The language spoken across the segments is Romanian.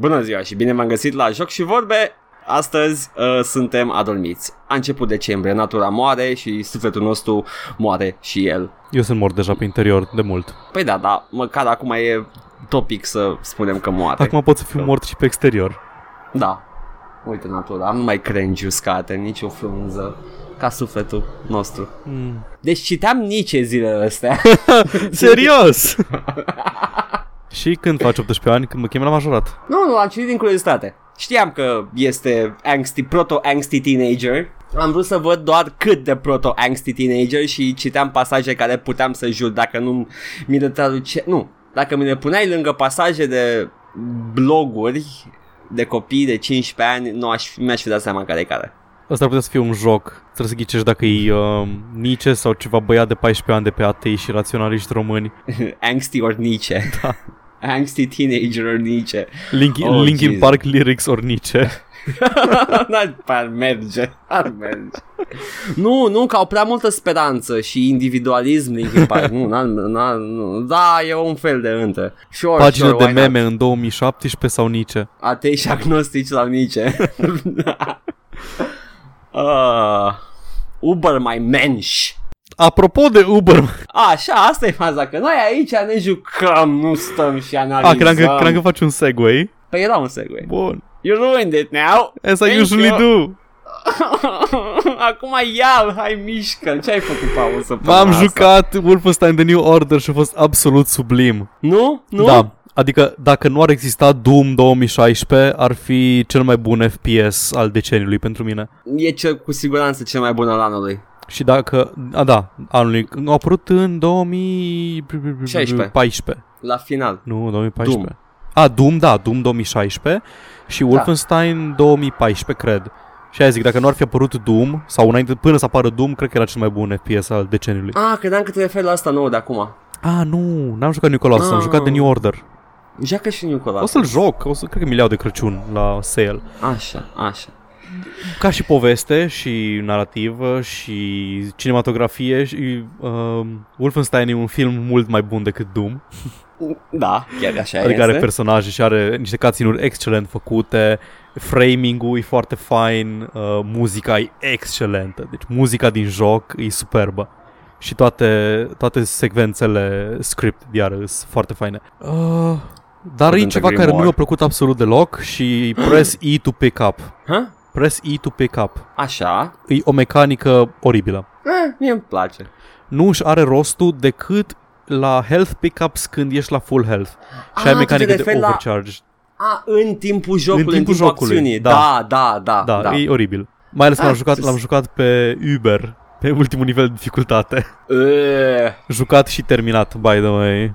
Bună ziua și bine v-am găsit la Joc și Vorbe. Astăzi uh, suntem adormiți. A început decembrie, natura moare și sufletul nostru moare și el. Eu sunt mort deja pe interior de mult. Păi da, da, măcar acum e topic să spunem că moare. Acum pot să fiu mort și pe exterior. Da. Uite natura, nu mai crengi uscate, nici o frunză ca sufletul nostru. Mm. Deci citeam nici zilele astea. Serios? și când faci 18 ani, când mă chem la majorat? nu, nu, am citit din curiozitate. Știam că este angsty, proto-angsty teenager. Am vrut să văd doar cât de proto-angsty teenager și citeam pasaje care puteam să jur dacă nu mi le traduce... Nu, dacă mi le puneai lângă pasaje de bloguri de copii de 15 ani, nu aș, mi-aș fi dat seama care e care. Asta ar putea să fie un joc. Trebuie să ghicești dacă e uh, Nietzsche sau ceva băiat de 14 ani de pe atei și raționaliști români. Angsty or Nietzsche. Da. Angsty teenager or Nietzsche. Linkin, Oh, Linkin Jesus. Park lyrics or Nietzsche. Dar ar merge, ar merge. Nu, nu, că au prea multă speranță și individualism Linkin Park. nu, n n nu, da, e un fel de între. Sure, Pagină sure, de why meme în 2017 sau Nietzsche. Not? Atei și agnostici la Nietzsche. Uh, Uber my mensch. Apropo de Uber, Așa, asta e faza, că noi aici ne jucăm, nu stăm și a, analizăm. cream că, cream că faci un segue. Păi era un segue. Bun. You ruined it now. As I Thank usually you. do. Acum ia hai mișcă Ce ai făcut, Paul, să M-am jucat Wolfenstein The New Order și a fost absolut sublim. Nu? Nu? Da. Adică dacă nu ar exista Doom 2016, ar fi cel mai bun FPS al deceniului pentru mine. E cel, cu siguranță cel mai bun al anului. Și dacă, a da, anului, a apărut în 2014. La final. Nu, 2014. A, Doom, da, Doom 2016 și Wolfenstein 2014, cred. Și aia zic, dacă nu ar fi apărut Doom, sau înainte, până să apară Doom, cred că era cel mai bun FPS al deceniului. Ah, credeam că te referi la asta nouă de acum. Ah, nu, n-am jucat New Colossus, am Ah. jucat The New Order. Joacă și New Colossus. O să-l joc, o să, cred că mi le iau de Crăciun la sale. Așa, așa. Ca și poveste și narrativă și cinematografie și uh, Wolfenstein e un film mult mai bun decât Doom. Da, chiar așa Adică este. are personaje și are niște cutscene-uri excelent făcute, framing-ul e foarte fain, uh, muzica e excelentă. Deci muzica din joc e superbă. Și toate, toate secvențele script iar sunt foarte faine. Uh, dar e Couldn't ceva agree care nu more. mi-a plăcut absolut deloc și press E to pick up. Ha? Press E to pick up. Așa. E o mecanică oribilă. Eh, mie îmi place. Nu își are rostul decât la health pickups când ești la full health. Și Ah, ai tu mecanică te de referi la- overcharge. A, în timpul jocului, în timpul timpul, jocului, acțiunii. da. Da, da, da. Da, da. e oribil. Mai ales că Ah, l-am jucat, ce- l-am jucat pe Uber, pe ultimul nivel de dificultate. Eh, Jucat și terminat, by the way.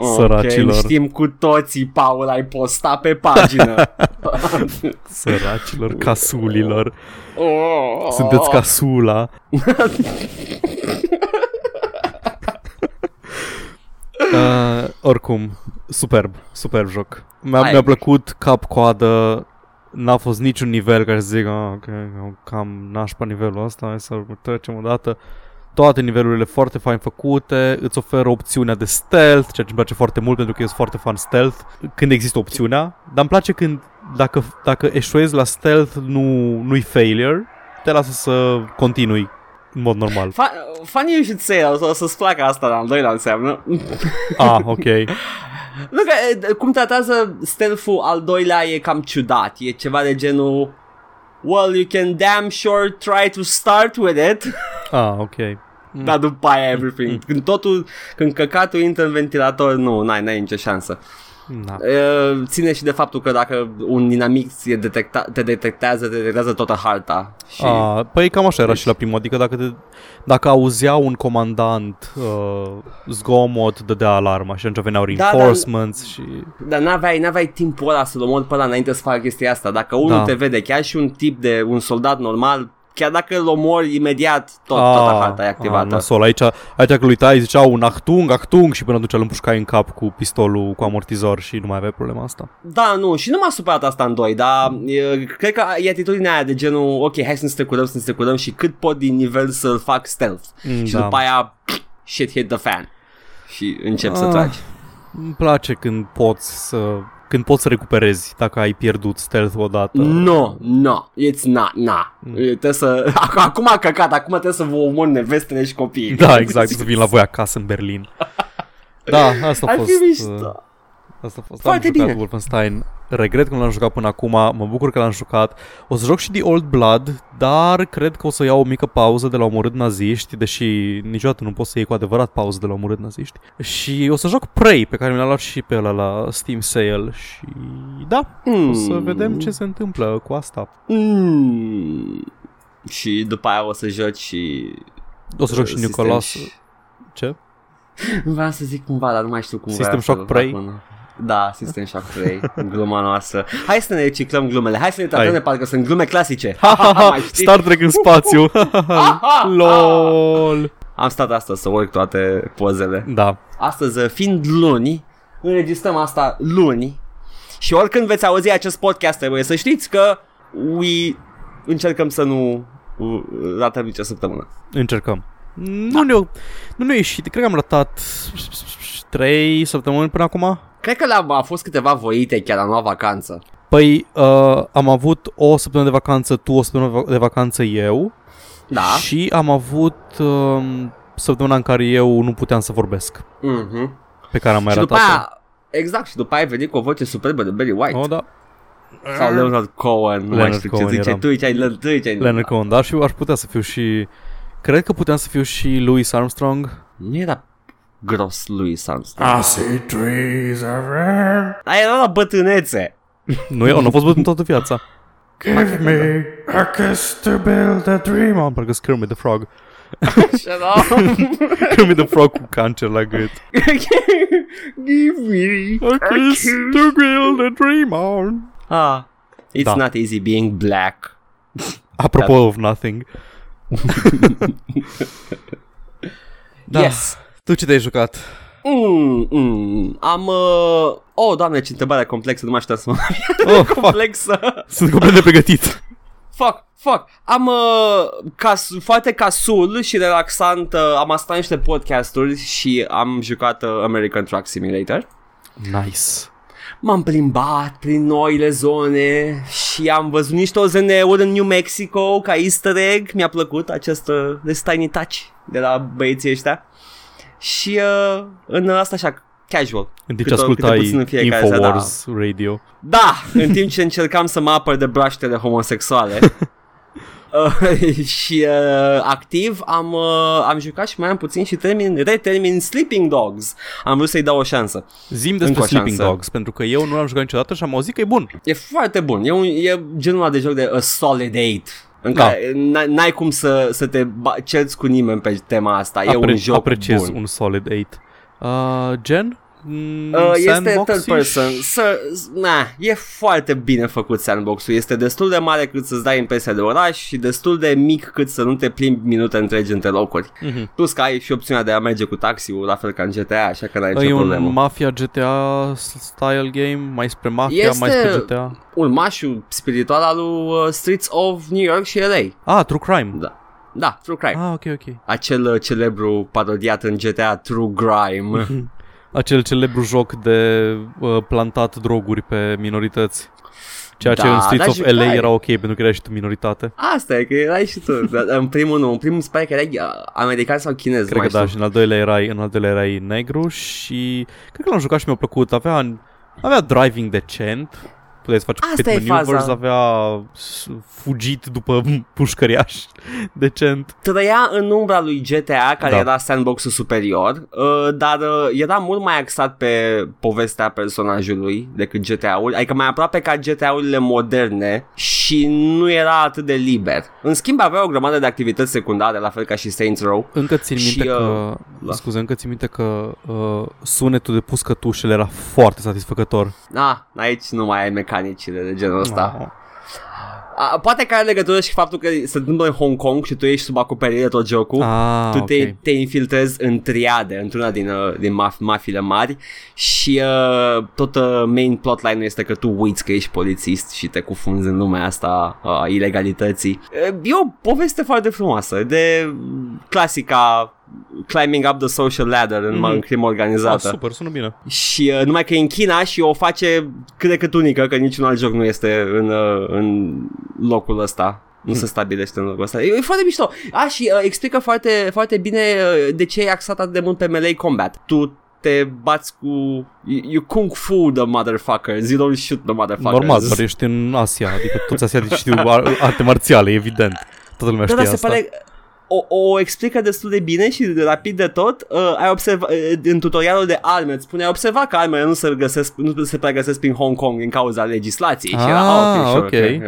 Săracilor. Ok, știm cu toții, Paul, ai postat pe pagină. Săracilor, casulilor. oh, Sunteți casula. uh, oricum, superb, superb joc. Mi-a, Hai. mi-a plăcut cap-coadă, n-a fost niciun nivel care să zic, ah, ok, cam nașpa nivelul ăsta, hai să trecem o dată. Toate nivelurile foarte fain făcute, îți oferă opțiunea de stealth, ceea ce îmi place foarte mult pentru că eu sunt foarte fan stealth, când există opțiunea, dar îmi place când, dacă, dacă eșuezi la stealth, nu, nu-i failure, te lasă să continui în mod normal. Fa- funny you should say that, o să-ți placă asta la al doilea înseamnă. Ah, ok. Nu că, e, cum tratează stealth-ul al doilea e cam ciudat. E ceva de genul Well, you can damn sure try to start with it Ah, ok. Dar după aia everything Când totul, când căcatul intră în ventilator Nu, n-ai, n-ai nicio șansă Na. e, Ține și de faptul că dacă un dinamic e detecta- te detectează Te detectează toată harta și... Ah, păi cam așa era Deci- și la primul, adică dacă, te, dacă auzea un comandant uh, zgomot, dădea alarma și atunci veneau Da, da. reinforcements și... Dar n-aveai, n-aveai timpul ăla să-l omori pe ăla înainte să facă chestia asta Dacă unul Da. te vede, chiar și un tip de un soldat normal Chiar dacă îl omori imediat tot, ah, Toată harta e Ah, activată nasol. Aici, aici când uitai zicea un achtung, achtung și până atunci îl împușcai în cap cu pistolul cu amortizor și nu mai aveai problema asta. Da, nu, și nu m-a supărat asta în doi, dar e, cred că e atitudinea aia de genul, ok, hai să ne strecurăm, să ne strecurăm și cât pot din nivel să-l fac stealth. Mm, și da. după aia, shit hit the fan. Și încep să Ah. tragi. Îmi place când poți să când poți să recuperezi dacă ai pierdut stealth odată. No, no, it's not, na. Mm. Trebuie să... Acum a căcat, acum trebuie să vă omor nevestele și copiii. Da, exact, să vin la voi acasă în Berlin. Da, asta a Ar fost... fi uh, mișto. Asta a fost. Foarte am jucat bine. Wolfenstein. Regret că nu l-am jucat până acum. Mă bucur că l-am jucat. O să joc și The Old Blood, dar cred că o să iau o mică pauză de la omorât naziști, deși niciodată nu poți să iei cu adevărat pauză de la omorât naziști. Și o să joc Prey, pe care mi l-am luat și pe ăla la Steam Sale. Și da, Mm. o să vedem ce se întâmplă cu asta. Mm. Și după aia o să joci și... O să joc și uh, New System Colossus. Sh- Ce? Vreau să zic cumva, dar nu mai știu cum System vreau să Shock Prey? fac una. Da, System Shock Prey, gluma noastră. Hai să ne reciclăm glumele, hai să ne tratăm Hai. de parcă sunt glume clasice. Ha, ha, ha, Mai știi? Star Trek în spațiu. LOL. Am stat astăzi să urc toate pozele. Da. Astăzi, fiind luni, înregistrăm asta luni și oricând veți auzi acest podcast trebuie să știți că we încercăm să nu uh, ratăm nicio săptămână. Încercăm. Nu ne-a nu ne ieșit. Cred că am ratat 3 săptămâni până acum. Cred că la, a fost câteva voite chiar la noua vacanță. Păi uh, am avut o săptămână de vacanță tu, o săptămână de vacanță eu Da. și am avut uh, săptămâna în care eu nu puteam să vorbesc, Mhm. pe care am mai Și după ratat. aia, exact, și după aia ai venit cu o voce superbă de Barry White. Oh, da. Sau Leonard Cohen, nu mai Leonard știu ce Cohen ziceai eram. tu, ziceai, le- tu ziceai. Leonard Cohen, dar și eu aș putea să fiu și... Cred că puteam să fiu și Louis Armstrong. Nu era gros lui Armstrong. Ah. I see trees of red. Dar era la bătrânețe. Nu, eu nu a fost bătut toată viața. Give me a kiss to build a dream. Am parcă Kermit the Frog. Shut up. Kermit the Frog cu cancer la gât. Give me A kiss to build a dream on. Ah, it's Da. not easy being black. Apropo of nothing. da. Yes. Tu ce te-ai jucat? Mm, mm, am... Uh... Oh, doamne, ce întrebare complexă, nu mai știu să mă Oh, fuck. complexă. Sunt complet nepregătit. Fuck, fuck. Am uh, cas, foarte casul și relaxant, uh, am ascultat niște podcasturi și am jucat uh, American Truck Simulator. Nice. M-am plimbat prin noile zone și am văzut niște OZN-uri în New Mexico ca easter egg. Mi-a plăcut acest uh, this tiny touch de la băieții ăștia. Și uh, în asta așa, casual. În timp Câte- ce câte ascultai puțin în fiecare zi, Infowars Radio. Da, în timp ce încercam să mă apăr de braștele homosexuale. Uh, și uh, activ am, uh, am jucat și mai am puțin și termin, retermin Sleeping Dogs. Am vrut să-i dau o șansă. Zim Încă despre o Sleeping șansă. Dogs, pentru că eu nu l-am jucat niciodată și am auzit că e bun. E foarte bun. E, un, e genul ăla de joc de a solid 8. În Da. care n- n-ai cum să, să te ba- cerți cu nimeni pe tema asta. E Apre- un joc apreciez bun. un solid 8. Uh, gen? Mm, Uh, este sandbox-ish? third person. Să, na, e foarte bine făcut sandbox-ul. Este destul de mare cât să-ți dai impresia de oraș și destul de mic cât să nu te plimbi minute întregi între locuri. Mhm. Plus că ai și opțiunea de a merge cu taxiul, la fel ca în GTA, așa că n-ai E nicio problemă. un Mafia GTA style game, mai spre Mafia, Este- mai spre GTA. Urmașul spiritual al lui uh, Streets of New York și LA. Ah, True Crime. Da. Da, True Crime. Ah, ok, ok. Acel uh, celebru parodiat în GTA True Crime. Acel celebru joc de uh, plantat droguri pe minorități. Ceea ce Da, în Streets dar of LA jucai. era ok pentru că era și tu minoritate. Asta e, că erai și tu. Dar în primul nu, în primul îmi pare că erai uh, american sau chinez. nu Cred mai că da, știu. și în al doilea erai, în al doilea erai negru și cred că l-am jucat și mi-a plăcut. Avea, avea driving decent, puteai să faci Asta pit e maneuvers, faza. avea s- fugit după pușcăriaș decent. Trăia în umbra lui GTA, care Da. era sandbox-ul superior, uh, dar uh, era mult mai axat pe povestea personajului decât GTA-ul, adică mai aproape ca GTA-urile moderne și nu era atât de liber. În schimb avea o grămadă de activități secundare, la fel ca și Saints Row. Încă țin Și, minte uh, că, da. scuze, încă țin minte că uh, sunetul de puscătușele era foarte satisfăcător. Ah, aici nu mai ai mecanicile de genul ăsta. Oh. A, poate că are legătură și faptul că se întâmplă în Hong Kong și tu ești sub acoperire tot jocul. Ah, tu ok. te, te infiltrezi în triade, într-una din, uh, din maf- mafiile mari și uh, tot uh, main plotline-ul este că tu uiți că ești polițist și te cufunzi în lumea asta a ilegalității. Uh, E o poveste foarte frumoasă, de clasica climbing up the social ladder în, Mhm. mm-hmm. în crimă Ah, organizată. super, sună bine. Și uh, numai că e în China și o face cât de cât unică, că niciun alt joc nu este în, uh, în locul ăsta. Nu se stabilește în locul ăsta. E, e foarte mișto. A, și uh, explică foarte, foarte bine uh, de ce e axat atât de mult pe melee combat. Tu te bați cu... You, you kung fu the motherfuckers, you don't shoot the motherfuckers. Normal, doar ești în Asia, adică toți asiatici știu ar- arte marțiale, evident. Toată lumea Da, știe da, se asta. pare o, o explică destul de bine și de rapid de tot. Uh, ai observat uh, în tutorialul de arme, îți spune, ai observat că armele nu se găsesc, nu se prea găsesc prin Hong Kong din cauza legislației. și era, Ah, ah, ok, sure, ok. okay.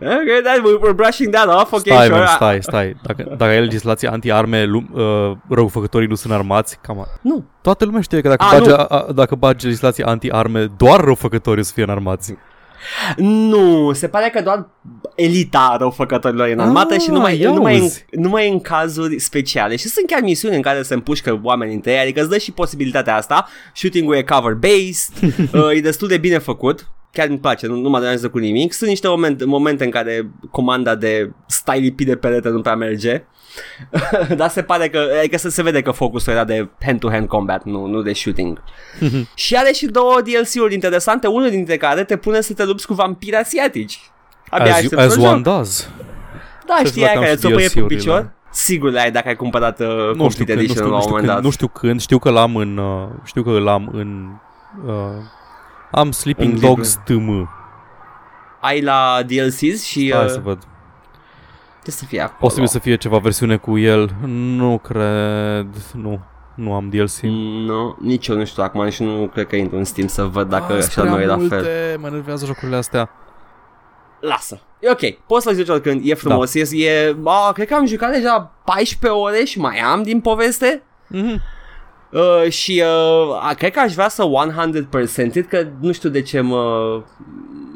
Okay, that, we're brushing that off, ok, stai, sure. man, stai, stai. Dacă, dacă ai legislație anti-arme, lu- uh, răufăcătorii nu sunt armați, cam Nu, Toată lumea știe că dacă, A, bagi, nu. a, a, dacă bagi legislație anti-arme, doar răufăcătorii o să fie înarmați. Nu, se pare că doar elita răufăcătorilor e în armată Ah, și numai, ia numai, în, uzi. numai în cazuri speciale. Și sunt chiar misiuni în care se împușcă oameni între ei, adică îți dă și posibilitatea asta. Shooting-ul e cover-based, uh, e destul de bine făcut. Chiar îmi place, nu, nu mă deranjează cu nimic. Sunt niște momente, momente în care comanda de stai lipit de perete nu prea merge. Dar se pare că, adică se, se vede că focusul era de hand-to-hand combat, nu, nu de shooting. și are și două DLC-uri interesante, unul dintre care te pune să te lupți cu vampiri asiatici. Abia As, aștept as să one joc. does. Da, Să-ți știi aia băteam care și ți-o păie pe DLC-urile. picior? Sigur le ai dacă ai cumpărat uh, Nu știu, Complete când, nu, Edition știu, la nu, un știu moment când, dat. nu știu când, știu că l-am în... Uh, știu că l-am în... Uh, am Sleeping În Dogs TM. Ai la DLCs și Hai uh, să văd. trebuie să fie acolo. Posibil să fie ceva versiune cu el. Nu cred. Nu. Nu am DLC. Nu, nici eu nu știu acum și nu cred că intru în Steam să văd dacă Ah, așa sunt nu e prea la fel. multe, Mă enervează jocurile astea. Lasă. E ok, poți să-l joci oricând, e frumos, da. e, e a, cred că am jucat deja 14 ore și mai am din poveste. Mhm. Uh, și uh, a, cred că aș vrea să 100% it, că nu știu de ce mă,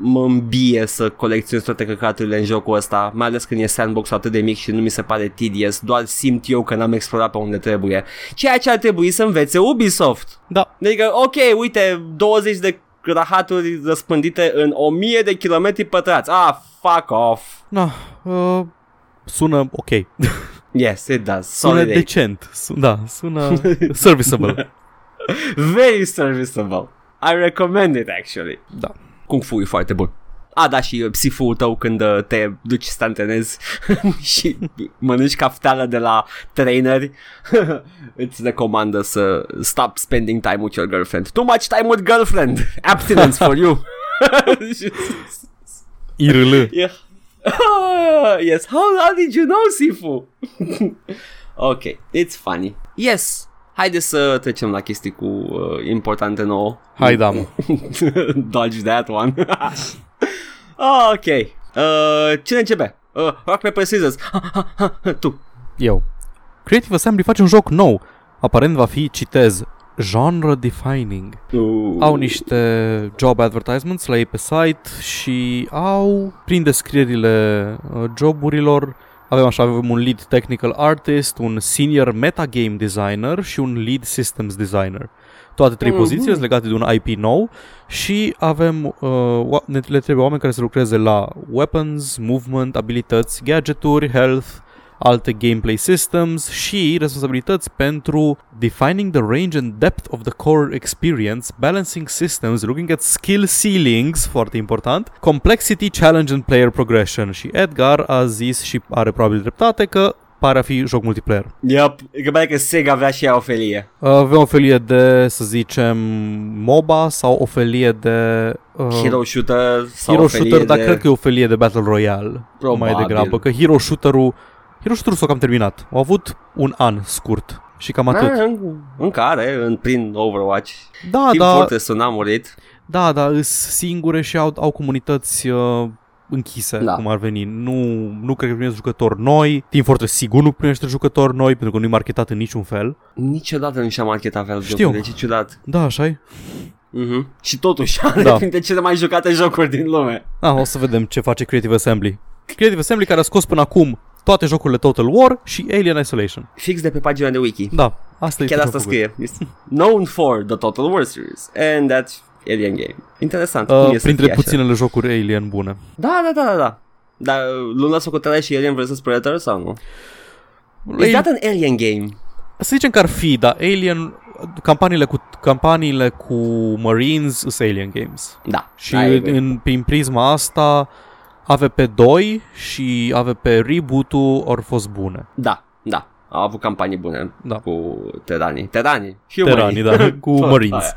mă îmbie să colecționez toate căcaturile în jocul ăsta, mai ales când e sandbox atât de mic și nu mi se pare tedious, doar simt eu că n-am explorat pe unde trebuie. Ceea ce ar trebui să învețe Ubisoft. Da. Adică, ok, uite, 20 de rahaturi răspândite în 1000 de kilometri pătrați. Ah, fuck off. Na, uh, sună ok. Yes, it does. Sună Solid eight. decent. Sun, da, sună serviceable. Very serviceable. I recommend it, actually. Da. Kung Fu e foarte bun. A, da, și uh, psifu tău când uh, te duci să te antrenezi și mănânci cafteală de la traineri, îți recomandă să stop spending time with your girlfriend. Too much time with girlfriend. Abstinence for you. IRL. yeah. yes, how, how did you know, Sifu? ok, it's funny. Yes, haideți să trecem la chestii cu uh, importante nouă. Hai, da. Dodge that one. Ah, ok. Uh, cine începe? Uh, rock, paper, scissors. tu. Eu. Creative Assembly face un joc nou. Aparent va fi, citez, genre defining. Uh, Au niște job advertisements la ei pe site și au, prin descrierile uh, joburilor, avem așa, avem un lead technical artist, un senior metagame designer și un lead systems designer. Toate trei Mhm. poziții sunt legate de un IP nou și avem, uh, oa- ne le trebuie oameni care să lucreze la weapons, movement, abilități, gadgeturi, health, alte gameplay systems și responsabilități pentru defining the range and depth of the core experience, balancing systems, looking at skill ceilings, foarte important, complexity, challenge and player progression. Și Edgar a zis și are probabil dreptate că pare a fi joc multiplayer. Yep, că pare că Sega avea și ea o felie. Avem o felie de, să zicem, MOBA sau o felie de... Uh, Hero shooter sau Hero o felie Shooter, dar de... cred că e o felie de Battle Royale Probabil. mai degrabă, că Hero Shooter-ul Hero Shooter-ul s-a cam terminat. Au avut un an scurt și cam atât. Ah, în, în care, în, prin Overwatch. Da, Team da, Fortress-ul n-a murit. da, da, îs singure și au, au comunități uh, închise, Da. cum ar veni. Nu, nu cred că primește jucători noi. Team Fortress sigur nu primește jucători noi, pentru că nu e marketat în niciun fel. Niciodată nu și-a marketat Valve Știu. jocurile, ce ciudat. Da, așa e. Mhm. Și totuși are Da. printre cele mai jucate jocuri din lume. Ah, o să vedem ce face Creative Assembly. Creative Assembly care a scos până acum toate jocurile Total War și Alien Isolation. Fix de pe pagina de wiki. Da, asta e Chiar ce asta au făcut. scrie. Este known for the Total War series. And that's Alien Game. Interesant. cum Uh, e să printre fie așa. puținele jocuri Alien bune. Da, da, da, da, da. Dar luna socoteala și Alien vs Predator sau nu? Is that an alien game? Să zicem că ar fi, dar Alien, campaniile cu, campaniile cu Marines sunt Alien Games. Da. Și I în, agree. în, prin prisma asta, AVP2 și AVP Reboot-ul au fost bune. Da, da. Au avut campanii bune Da. cu teranii. Teranii. Teranii, da, cu Tot Marines. aia.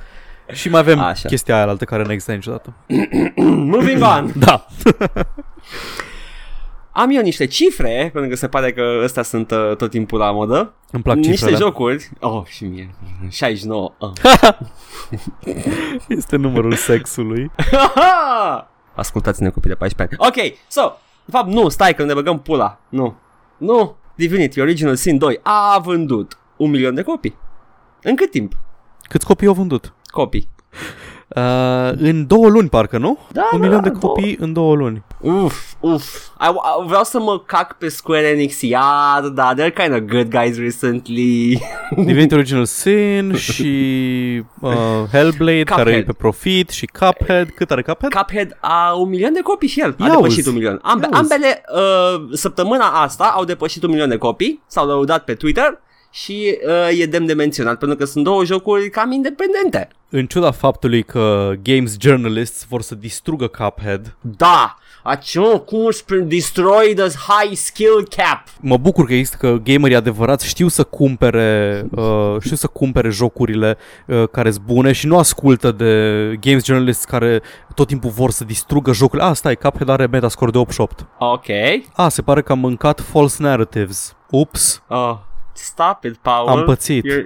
Și mai avem Așa. chestia aia altă care nu există niciodată. Moving on. Da. Am eu niște cifre, pentru că se pare că ăstea sunt uh, tot timpul la modă. Îmi plac niște cifrele. jocuri. Oh, și mie. 69. Oh. Este numărul sexului. Ascultați-ne copii de 14 ani. Ok, so, de fapt nu, stai că ne băgăm pula. Nu. Nu. Divinity Original Sin 2 a vândut un milion de copii. În cât timp? Câți copii au vândut? Copii. Uh, în două luni, parcă, nu? Da, Un da, milion de două. copii în două luni. Uf, uf. I, I, vreau să mă cac pe Square Enix iar, da, they're kind of good guys recently. Divinity Original Sin și uh, Hellblade, Cuphead. care e pe profit, și Cuphead. Cât are Cuphead? Cuphead a un milion de copii și el. A Ia depășit uzi. un milion. Ambe, Ia uzi. ambele uh, săptămâna asta au depășit un milion de copii, s-au lăudat pe Twitter și uh, e demn de menționat pentru că sunt două jocuri cam independente. În ciuda faptului că games journalists vor să distrugă Cuphead, Da, acel cum spre destroy the high skill cap. mă bucur că există că gamerii adevărați știu să cumpere uh, știu să cumpere jocurile uh, care sunt bune și nu ascultă de games journalists care tot timpul vor să distrugă jocurile. Ah, stai, Cuphead are metascore de 88. Ok. Ah, se pare că am mâncat false narratives. Ups, Oh, stop it, Paul. Am pățit. You're,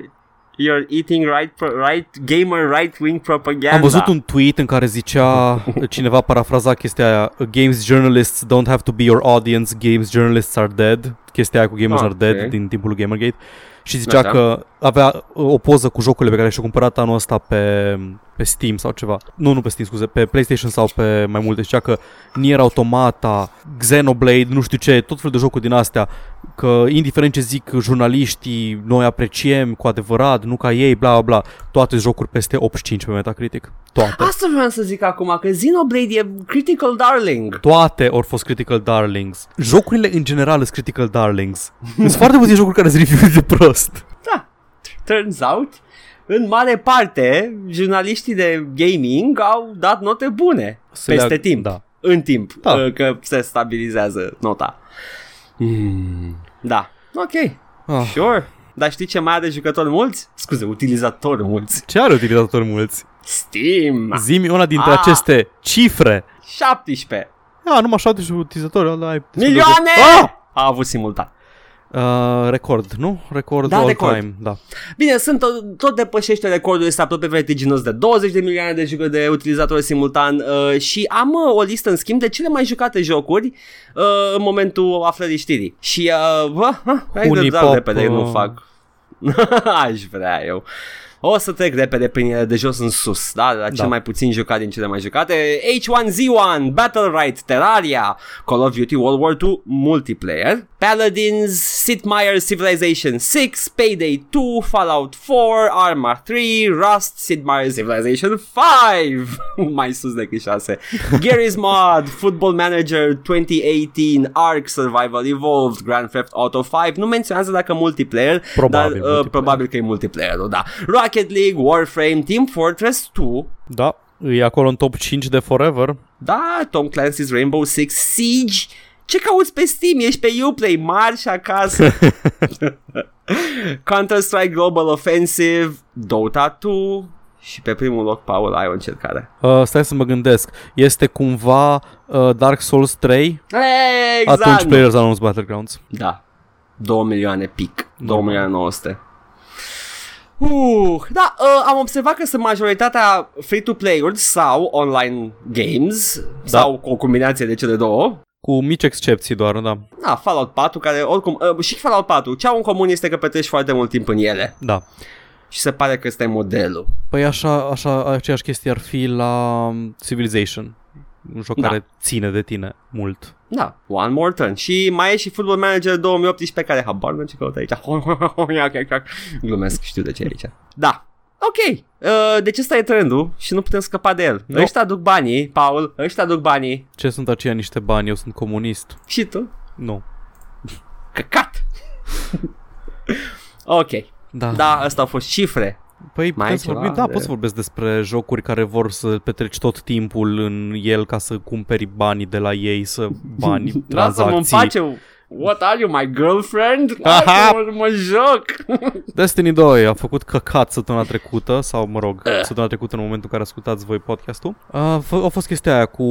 you're eating right, pro- right gamer right wing propaganda. Am văzut un tweet în care zicea cineva parafraza chestia aia Games journalists don't have to be your audience, games journalists are dead. Chestia aia cu gamers Ah, are dead ok. din timpul lui Gamergate. Și zicea Așa. că avea o poză cu jocurile pe care și-a cumpărat anul ăsta pe, pe Steam sau ceva. Nu, nu pe Steam, scuze, pe PlayStation sau pe mai multe. Zicea că Nier Automata, Xenoblade, nu știu ce, tot felul de jocuri din astea, că indiferent ce zic jurnaliștii, noi apreciem cu adevărat, nu ca ei, bla bla bla, toate jocuri peste 85 pe Metacritic. Toate. Asta vreau să zic acum, că Xenoblade e critical darling. Toate au fost Critical Darlings. Jocurile în general sunt Critical Darlings. Sunt foarte puține jocuri care sunt review de prost. Da, turns out, în mare parte, jurnaliștii de gaming au dat note bune Se peste leagă- timp. da. În timp, Da. uh, că se stabilizează nota. Mm, da, ok, Ah. sure. Dar știi ce mai are jucători mulți? Scuze, utilizatori mulți. Ce are utilizatori mulți? Steam, Zimi una dintre Ah. aceste cifre. 17 Ah, numai 70 utilizatori. ăla ai- milioane! Ah! A avut simultan. Uh, record, nu? Record Da, all record. time, da. Bine, sunt tot, tot depășește recordul ăsta aproape vertiginos de 20 de milioane de jucători de utilizatori simultan uh, și am uh, o listă în schimb de cele mai jucate jocuri uh, în momentul aflării știrii. Și uh, bă, ha, hai de Hunipop, dau repede, nu uh, fac. Aș vrea eu. O să trec repede prin ele de jos în sus, da? La cel Da. mai puțin jucat din cele mai jucate. H1Z1, Battle Right, Terraria, Call of Duty World War 2 Multiplayer, Paladins, Sid Meier's Civilization 6, Payday 2, Fallout 4, Arma 3, Rust, Sid Meier's Civilization 5, mai sus decât 6, Gary's Mod, Football Manager 2018, Ark Survival Evolved, Grand Theft Auto 5, nu menționează dacă multiplayer, Probabil dar uh, multiplayer. probabil că e multiplayer da. Rocket League, Warframe, Team Fortress 2, Da, e acolo în top 5 de forever. da, Tom Clancy's Rainbow Six Siege. Ce cauți pe Steam? Ești pe Uplay, marși acasă. Counter-Strike Global Offensive, Dota 2 și pe primul loc, Paul, ai o încercare. Uh, stai să mă gândesc. Este cumva uh, Dark Souls 3? Exact! Atunci Players Unknown's Battlegrounds. Da. 2 milioane pic. 2 Normal. milioane 900. Uh, da, uh, am observat că sunt majoritatea free-to-play-uri sau online games Da. sau o combinație de cele două. Cu mici excepții doar, da. Da, Fallout 4, care oricum, uh, și Fallout 4, ce au în comun este că petreci foarte mult timp în ele Da. și se pare că ăsta e modelul. Păi așa, așa, aceeași chestie ar fi la um, Civilization. Un joc Da. care ține de tine mult. Da, one more turn. Și mai e și Football Manager 2018 care habar nu ce căută aici. Glumesc, știu de ce e aici. Da. Ok, uh, deci ăsta e trendul și nu putem scăpa de el. Nu. Ăștia aduc banii, Paul, ăștia aduc banii Ce sunt aceia niște bani? Eu sunt comunist. și tu. Nu. Căcat! Ok, Da. da, asta au fost cifre. Păi Mai putem ai să ceva vorbim, da, de- pot să vorbesc despre jocuri care vor să petreci tot timpul în el ca să cumperi banii de la ei, să bani, Lasă-mă în tranzacții. pace. What are you, my girlfriend? Aha! Lasă-mă, mă joc. Destiny 2 a făcut căcat săptămâna trecută, sau mă rog, săptămâna trecută în momentul în care ascultați voi podcastul. A, f- a fost chestia aia cu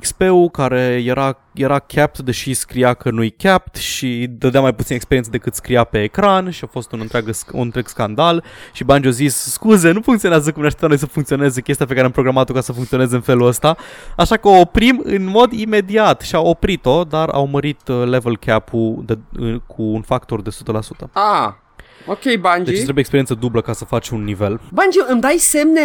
XP-ul care era, era capped, deși scria că nu-i capped și dădea mai puțin experiență decât scria pe ecran și a fost un întreg, un întreg scandal și Bungie a zis, scuze, nu funcționează cum ne așteptam noi să funcționeze chestia pe care am programat-o ca să funcționeze în felul ăsta, așa că o oprim în mod imediat și au oprit-o, dar au mărit uh, level cap-ul de, uh, cu un factor de 100%. Ah, ok, Deci Bungie. îți trebuie experiență dublă ca să faci un nivel. Bungie, îmi dai semne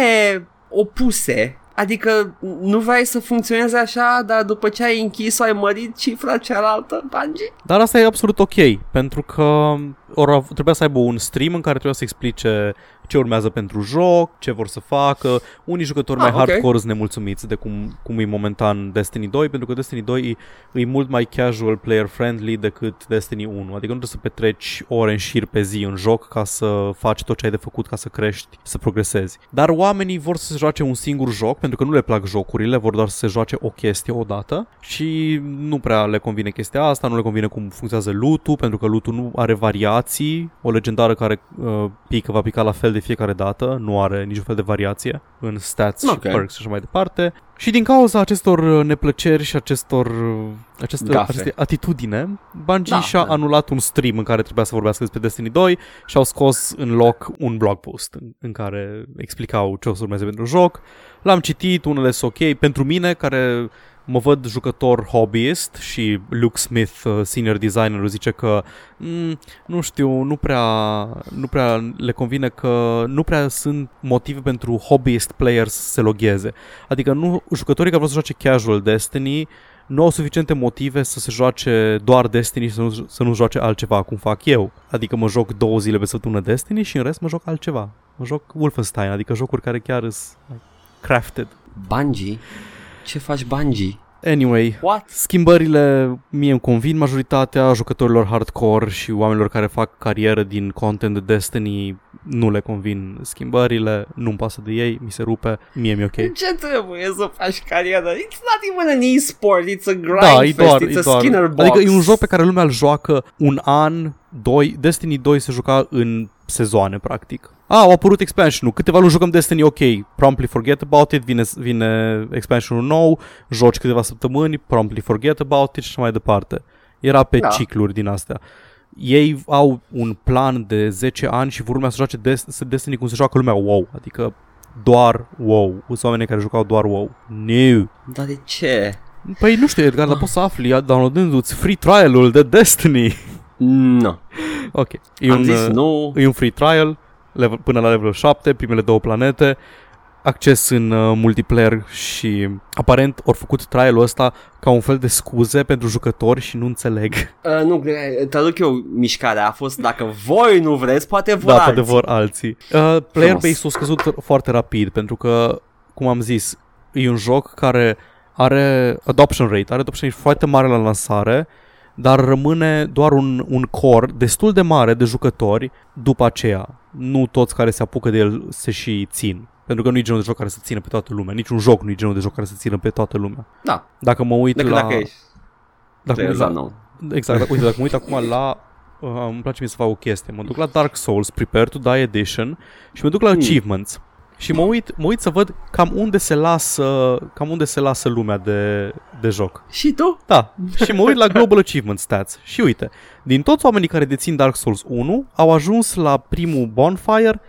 opuse. Adică nu vrei să funcționeze așa, dar după ce ai închis-o ai mărit cifra cealaltă, Bungie? Dar asta e absolut ok, pentru că ori av- trebuia să aibă un stream în care trebuia să explice ce urmează pentru joc, ce vor să facă. Unii jucători Ah, mai ok. hardcore sunt nemulțumiți de cum, cum e momentan Destiny 2, pentru că Destiny 2 e, e mult mai casual player friendly decât Destiny 1. Adică nu trebuie să petreci ore în șir pe zi în joc ca să faci tot ce ai de făcut ca să crești, să progresezi. Dar oamenii vor să se joace un singur joc, pentru că nu le plac jocurile, vor doar să se joace o chestie odată și nu prea le convine chestia asta, nu le convine cum funcționează loot pentru că loot nu are variații, o legendară care uh, pică va pica la fel de fiecare dată, nu are niciun fel de variație în stats Ok. și perks și așa mai departe. Și din cauza acestor uh, neplăceri și acestor uh, aceste, Gafe. aceste atitudine, Bungie Da, și-a da. anulat un stream în care trebuia să vorbească despre Destiny 2 și au scos în loc un blog post în, în care explicau ce o să urmeze pentru joc. L-am citit, unele sunt ok. Pentru mine, care mă văd jucător hobbyist și Luke Smith, uh, senior designer, zice că mm, nu știu, nu prea, nu prea le convine că nu prea sunt motive pentru hobbyist players să se logheze. Adică nu, jucătorii care vor să joace casual Destiny nu au suficiente motive să se joace doar Destiny și să nu, să nu joace altceva cum fac eu. Adică mă joc două zile pe săptămână Destiny și în rest mă joc altceva. Mă joc Wolfenstein, adică jocuri care chiar sunt like, crafted. Bungie? Ce faci, Bungie? Anyway, What? Schimbările mie îmi convin majoritatea jucătorilor hardcore și oamenilor care fac carieră din content de Destiny nu le convin schimbările, nu-mi pasă de ei, mi se rupe, mie mi-e ok. Ce trebuie să faci carieră? It's not even an e-sport, it's a grind Da, e doar, fest, it's e a doar. Skinner box. Adică e un joc pe care lumea îl joacă un an, doi. Destiny 2 se juca în sezoane, practic. A, au apărut expansion-ul. Câteva luni jucăm Destiny, ok, promptly forget about it, vine, vine expansion-ul nou, joci câteva săptămâni, promptly forget about it și așa mai departe. Era pe Da. cicluri din astea. Ei au un plan de 10 ani și vor urmea să joace Des- Destiny cum se joacă lumea WoW, adică doar WoW. Sunt oameni care jucau doar WoW. Nu. Dar de ce? Păi nu știu, Edgar, dar poți să afli downloadându-ți free trial-ul de Destiny. Nu. Ok. E Am un, zis uh, nu. e un free trial level, până la level 7, primele două planete, acces în uh, multiplayer și aparent au făcut trial-ul ăsta ca un fel de scuze pentru jucători și nu înțeleg. Uh, nu, traduc eu mișcarea. A fost dacă voi nu vreți, poate vor da, alții. poate vor alții. Uh, player Frumos. base-ul a scăzut foarte rapid pentru că, cum am zis, e un joc care are adoption rate, are adoption rate foarte mare la lansare, dar rămâne doar un, un core destul de mare de jucători după aceea. Nu toți care se apucă de el se și țin. Pentru că nu e genul de joc care să țină pe toată lumea. Niciun joc nu e genul de joc care să țină pe toată lumea. Da, Dacă mă uit decât la... dacă ești dacă mă uit player la, nou. Exact, dacă, uite, dacă mă uit acum la... Uh, îmi place mie să fac o chestie. Mă duc la Dark Souls, Prepare to Die Edition și mă duc la Hmm. Achievements. Și mă uit, mă uit să văd cam unde se lasă, cam unde se lasă lumea de, de joc. Și tu? Da, și mă uit la Global Achievement Stats și uite, din toți oamenii care dețin Dark Souls 1, au ajuns la primul bonfire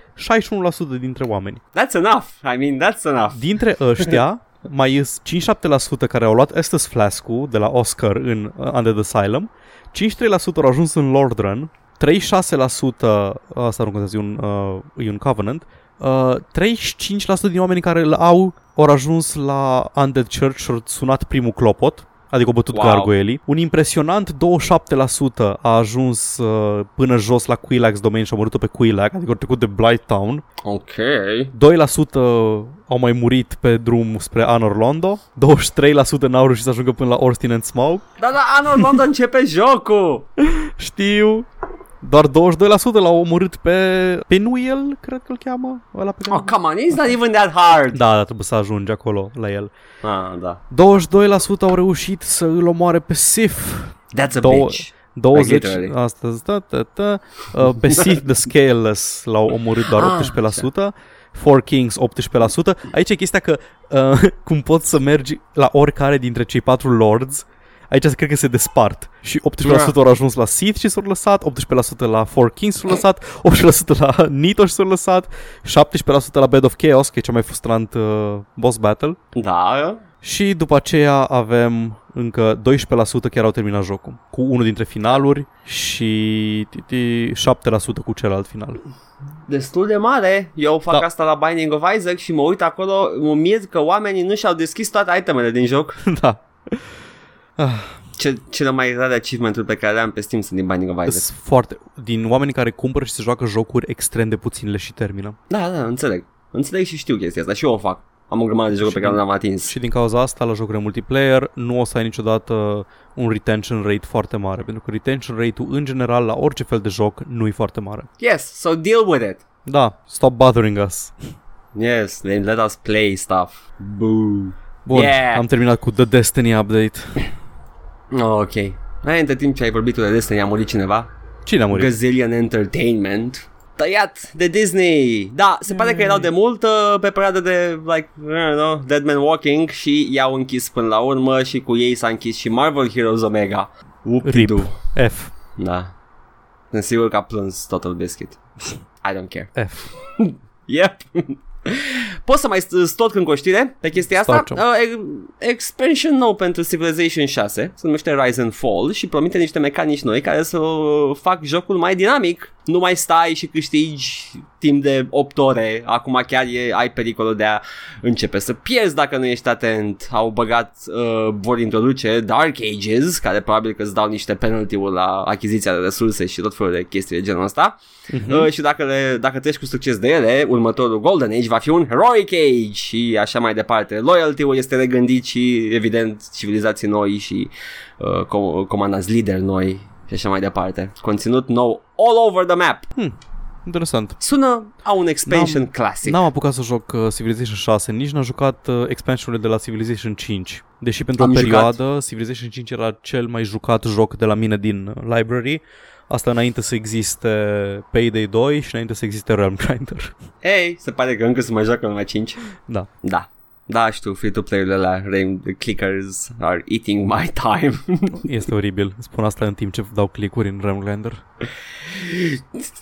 61% dintre oameni. That's enough. I mean, that's enough. Dintre ăștia, mai sunt 5-7% care au luat Estus Flask-ul de la Oscar în uh, Under the Asylum, 53% au ajuns în Lord Run, 36% asta nu contează, e un, uh, e un Covenant, uh, 35% din oamenii care îl au au ajuns la Undead Church și au sunat primul clopot, adică au bătut Wow. gargoelii. Un impresionant 27% a ajuns uh, până jos la Quilax Domain și au murit pe Quilax, adică au trecut de Blight Town. Ok. 2% au mai murit pe drum spre Anor Londo, 23% n-au reușit să ajungă până la Austin and Smoke. Da, da, anul London începe jocul. Știu, Doar 22% l-au omorât pe Penuel, cred că îl cheamă, ăla pe care... Oh, come on, it's not even that hard. Da, da, trebuie să ajungi acolo la el. Ah, da. 22% au reușit să îl omoare pe Sif. That's a Două- bitch. 20 literally. astăzi, da, da, da. Uh, pe Sith the Scaleless l-au omorât doar Ah, 18%. Four Kings 18%. Aici e chestia că uh, cum poți să mergi la oricare dintre cei patru lords, aici cred că se despart. Și 18% au ajuns la Sith și s-au lăsat, 18% la Four Kings s-au lăsat, 18% la Nito și s-au lăsat, 17% la Bed of Chaos, că e cea mai frustrant uh, boss battle. Da, Și după aceea avem încă 12% chiar au terminat jocul. Cu unul dintre finaluri și titi, 7% cu celălalt final. destul de mare. Eu fac Da. asta la Binding of Isaac și mă uit acolo, mă mir că oamenii nu și-au deschis toate itemele din joc. da. Ce, cele mai rare achievement-uri pe care le am pe Steam sunt din Binding of Isaac. Sunt foarte din oamenii care cumpără și se joacă jocuri extrem de puțin le și termină. Da, da, înțeleg. Înțeleg și știu chestia asta și eu o fac. Am o grămadă de jocuri Și pe care din- nu le-am atins. Și din cauza asta, la jocurile multiplayer, nu o să ai niciodată un retention rate foarte mare, pentru că retention rate-ul, în general, la orice fel de joc, nu e foarte mare. Yes, so deal with it. Da, stop bothering us. Yes, then let us play stuff. Boo. Bun, Yeah. am terminat cu The Destiny Update. Oh, ok. Hai, între timp ce ai vorbit tu de Destiny, a murit cineva? Cine a murit? Gazillion Entertainment tăiat de Disney. Da, se pare că erau de mult uh, pe perioada de like, I don't know, Dead Man Walking și i-au închis până la urmă și cu ei s-a închis și Marvel Heroes Omega. Upidu. F. Da. Sunt sigur că a plâns Total Biscuit. I don't care. F. Yep. Poți să mai stot când o știre pe chestia asta? Storcium. Uh, e- expansion nou pentru Civilization 6 se numește Rise and Fall și promite niște mecanici noi care să fac jocul mai dinamic. Nu mai stai și câștigi timp de 8 ore. Acum chiar e, ai pericolul de a începe să pierzi dacă nu ești atent. Au băgat, uh, vor introduce Dark Ages, care probabil că îți dau niște penalty-uri la achiziția de resurse și tot felul de chestii de genul ăsta. Uh, și dacă, le, dacă treci cu succes de ele, următorul Golden Age va fi un Heroic Age și așa mai departe. Loyalty-ul este regândit și evident civilizații noi și uh, com- comandanți lideri noi și așa mai departe. Conținut nou all over the map. Interesant. Sună a un expansion N-am- classic. N-am apucat să joc uh, Civilization 6, nici n-am jucat uh, expansionurile de la Civilization 5. Deși pentru Am o jucat. perioadă Civilization 5 era cel mai jucat joc de la mine din uh, library. Asta înainte să existe Payday 2 și înainte să existe Realm Grinder. Ei, se pare că încă se mai joacă numai 5. da. Da. Da, știu, free-to-play-urile la Rain clickers are eating my time. Este oribil. Spun asta în timp ce dau click-uri în Realm Grinder.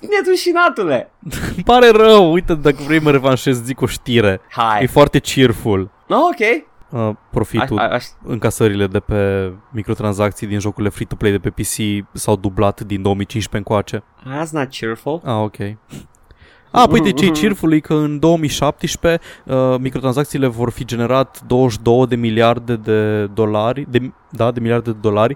Nedușinatule! Îmi pare rău. Uite, dacă vrei mă revanșez, zic o știre. Hai. E foarte cheerful. Oh, ok. Uh, profitul, A, a, aș, încasările de pe microtransacții din jocurile free-to-play de pe PC s-au dublat din 2015 încoace. that's not cheerful. Ah, ok. Ah, păi de ce e cheerful e că în 2017 uh, microtransacțiile vor fi generat 22 de miliarde de dolari, de, da, de miliarde de dolari,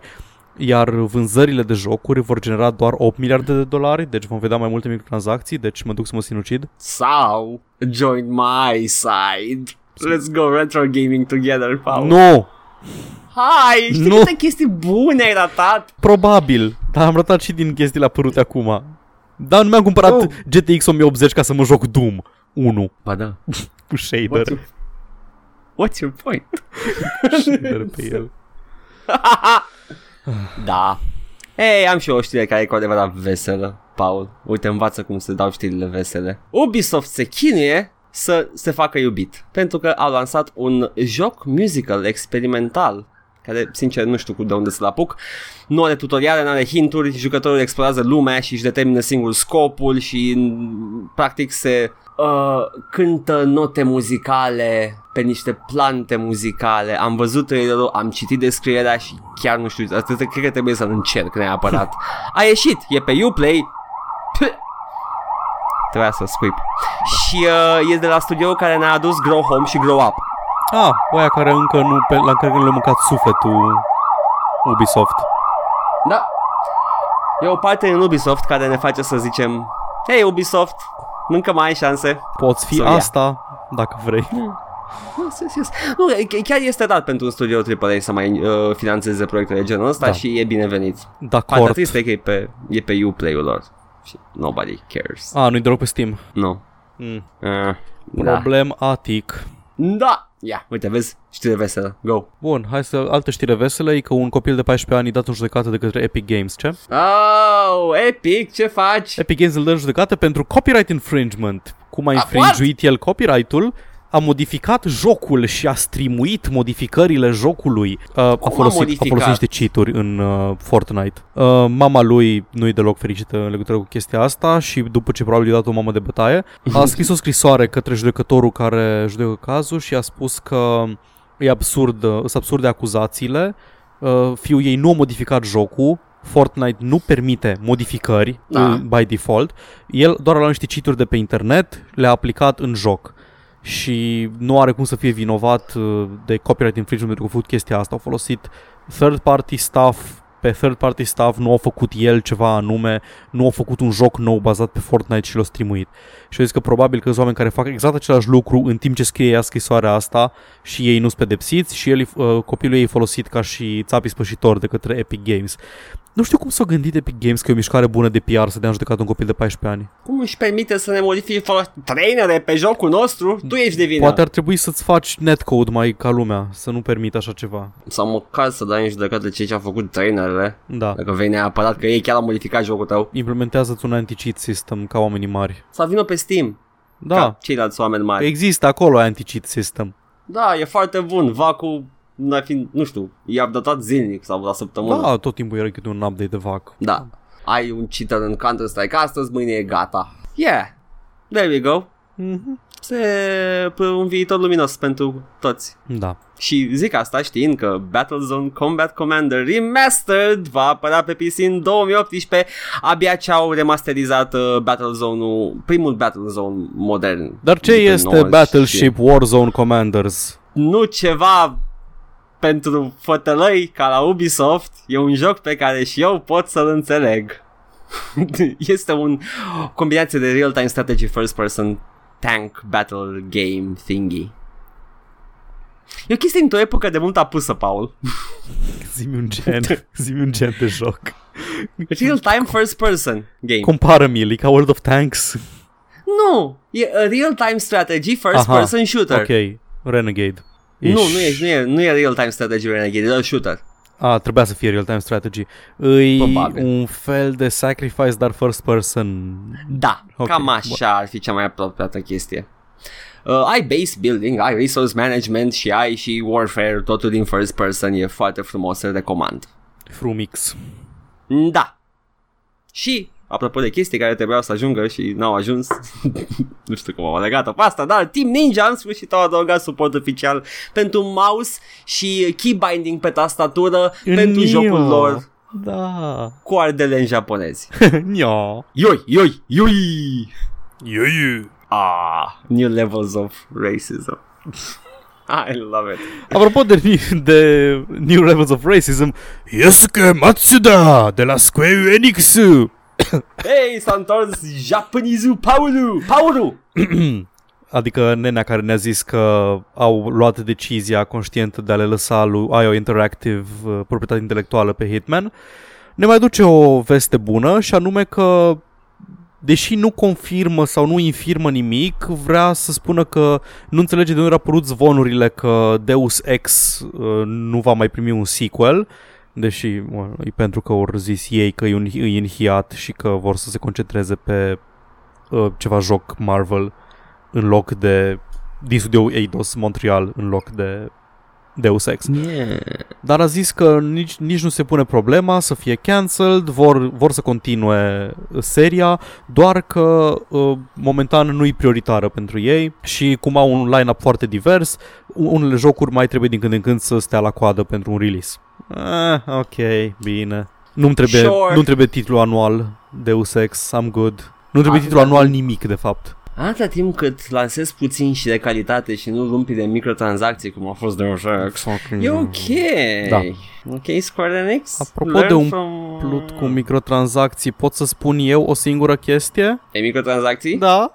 iar vânzările de jocuri vor genera doar 8 miliarde de dolari, deci vom vedea mai multe microtransacții, deci mă duc să mă sinucid. Sau join my side. Let's go retro gaming together, Paul. Nu! Hai, știi Nu. câte chestii bune ai ratat? Probabil, dar am ratat și din chestiile apărute acum. Dar nu mi-am cumpărat Oh. GTX 1080 ca să mă joc Doom 1 Ba da. cu shader, What's your, what's your point? shader pe el. da. Ei, am și eu o știre care e cu adevărat veselă, Paul. Uite, învață cum se dau știrile vesele. Ubisoft se chinuie să se facă iubit, pentru că au lansat un joc musical experimental care, sincer, nu știu cu de unde să-l apuc. Nu are tutoriale, nu are hinturi, jucătorul explorează lumea și își determină singur scopul și, m, practic, se uh, cântă note muzicale pe niște plante muzicale. Am văzut trailerul, am citit descrierea și chiar nu știu, atât cred că trebuie să-l încerc neapărat. A ieșit, e pe Uplay. Puh. Trebuia să sweep. Și uh, e de la studio care ne-a adus Grow Home și Grow Up. Ah, oia care încă nu, pe, la care nu le-a mâncat sufletul Ubisoft. Da. E o parte în Ubisoft care ne face să zicem Hei Ubisoft, încă mai ai șanse Poți fi Să ia. asta dacă vrei. Yes, yes, yes. Nu, e- chiar este dat pentru un studio AAA să mai uh, finanțeze proiecte de genul ăsta Da. și e binevenit. Partea D'acord. tristă e că e pe, e pe Uplay-ul lor și nobody cares. A, nu-i deloc pe Steam. Nu. Mm. Uh, da. Problematic. Da. Ia, uite, vezi, știre veselă. Go. Bun, hai să altă știre veselă e că un copil de 14 ani e dat în judecată de către Epic Games, ce? Oh, Epic, ce faci? Epic Games îl dă în judecată pentru copyright infringement. Cum a Ah, infringuit el copyright-ul, a modificat jocul și a streamuit modificările jocului. Uh, a, Cum a folosit, a modificat? folosit niște cheat-uri în uh, Fortnite. Uh, mama lui nu e deloc fericită în legătură cu chestia asta și după ce probabil i-a dat o mamă de bătaie, a scris o scrisoare către judecătorul care judecă cazul și a spus că e absurd, sunt absurde acuzațiile, uh, fiul ei nu a modificat jocul, Fortnite nu permite modificări Da. uh, by default, el doar a luat niște cheat de pe internet, le-a aplicat în joc și nu are cum să fie vinovat uh, de copyright infringement pentru că a făcut chestia asta. Au folosit third party stuff pe third party stuff, nu au făcut el ceva anume, nu au făcut un joc nou bazat pe Fortnite și l-au streamuit. Și eu zic că probabil că sunt oameni care fac exact același lucru în timp ce scrie ea scrisoarea asta și ei nu sunt pedepsiți și el, uh, copilul ei e folosit ca și țapi spășitor de către Epic Games. Nu știu cum s-a gândit Epic Games că e o mișcare bună de PR să dea în judecat un copil de 14 ani. Cum își permite să ne modifice folos- trainere pe jocul nostru? Tu ești de vină. Poate ar trebui să-ți faci netcode mai ca lumea, să nu permit așa ceva. Sau măcar să dai în judecată cei ce au făcut trainerele. Da. Dacă vei neapărat că ei chiar au modificat jocul tău. Implementează-ți un anti-cheat system ca oamenii mari. Sau vină pe Steam. Da, Ca ceilalți oameni mari. există acolo anti-cheat system. Da, e foarte bun. Vacu, n fi, nu știu, i-a updatat zilnic sau la săptămână. Da, tot timpul era câte un update de vac. Da. Ai un cheater în Counter-Strike astăzi, mâine e gata. Yeah. There we go. Mhm. Se p- un viitor luminos pentru toți. Da. Și zic asta știind că Battlezone Combat Commander Remastered va apărea pe PC în 2018 Abia ce au remasterizat uh, Battlezone-ul, primul Battlezone modern Dar ce Din este 90 Battleship Warzone Commanders? Nu ceva pentru fătălăi ca la Ubisoft E un joc pe care și eu pot să-l înțeleg Este un combinație de real-time strategy first person tank battle game thingy E o chestie într-o epocă de mult apusă, Paul Zi-mi un gen, zi-mi un gen de joc. Real-time first person game. Compară-mi, e ca World of Tanks. nu, e a real-time strategy first Aha, person shooter. Ok, Renegade. Nu, Ish. nu e, nu e, nu e real-time strategy renegade, e shooter. A, trebuia să fie real-time strategy. Îi Probabil. un fel de sacrifice, dar first person. Da, Ok, cam așa ar fi cea mai apropiată chestie. Uh, ai base building, ai resource management și ai și warfare, totul din first person, e foarte frumos, îl recomand. Frumix. Da. Și, apropo de chestii care trebuiau să ajungă și n-au ajuns, nu știu cum au legat-o pe asta, dar Team Ninja în sfârșit au adăugat suport oficial pentru mouse și key binding pe tastatură pentru Nio. jocul lor Da. cu ardele în japonezi. Nio. Ioi, ioi, ioi! Iu, Ah, new levels of racism. I love it. Apropo de, de New Levels of Racism, Yosuke Matsuda de la Square Enix. Hey, s-a întors japonezul Paulu! Paulu! adică nenea care ne-a zis că au luat decizia conștientă de a le lăsa lui IO Interactive uh, proprietate intelectuală pe Hitman, ne mai duce o veste bună și anume că deși nu confirmă sau nu infirmă nimic, vrea să spună că nu înțelege de unde au apărut zvonurile că Deus Ex uh, nu va mai primi un sequel, deși mă, e pentru că au zis ei că e, un, e în hiat și că vor să se concentreze pe uh, ceva joc Marvel în loc de din studio Eidos Montreal în loc de Deus Ex. Yeah. Dar a zis că nici, nici nu se pune problema să fie cancelled, vor, vor să continue seria, doar că uh, momentan nu e prioritară pentru ei și cum au un line-up foarte divers, unele jocuri mai trebuie din când în când să stea la coadă pentru un release. Ah, ok, bine. Nu-mi trebuie, Sure. nu trebuie titlu anual Deus Ex, I'm good. Nu trebuie Ah, titlu da. anual nimic, de fapt. Atâta timp cât lansezi puțin și de calitate și nu rumpi de microtransacții cum a fost Deus Ex, e ok. Da. Ok, Square Enix? Apropo Learn de un from... Plut cu microtransacții, pot să spun eu o singură chestie? E microtransacții? Da.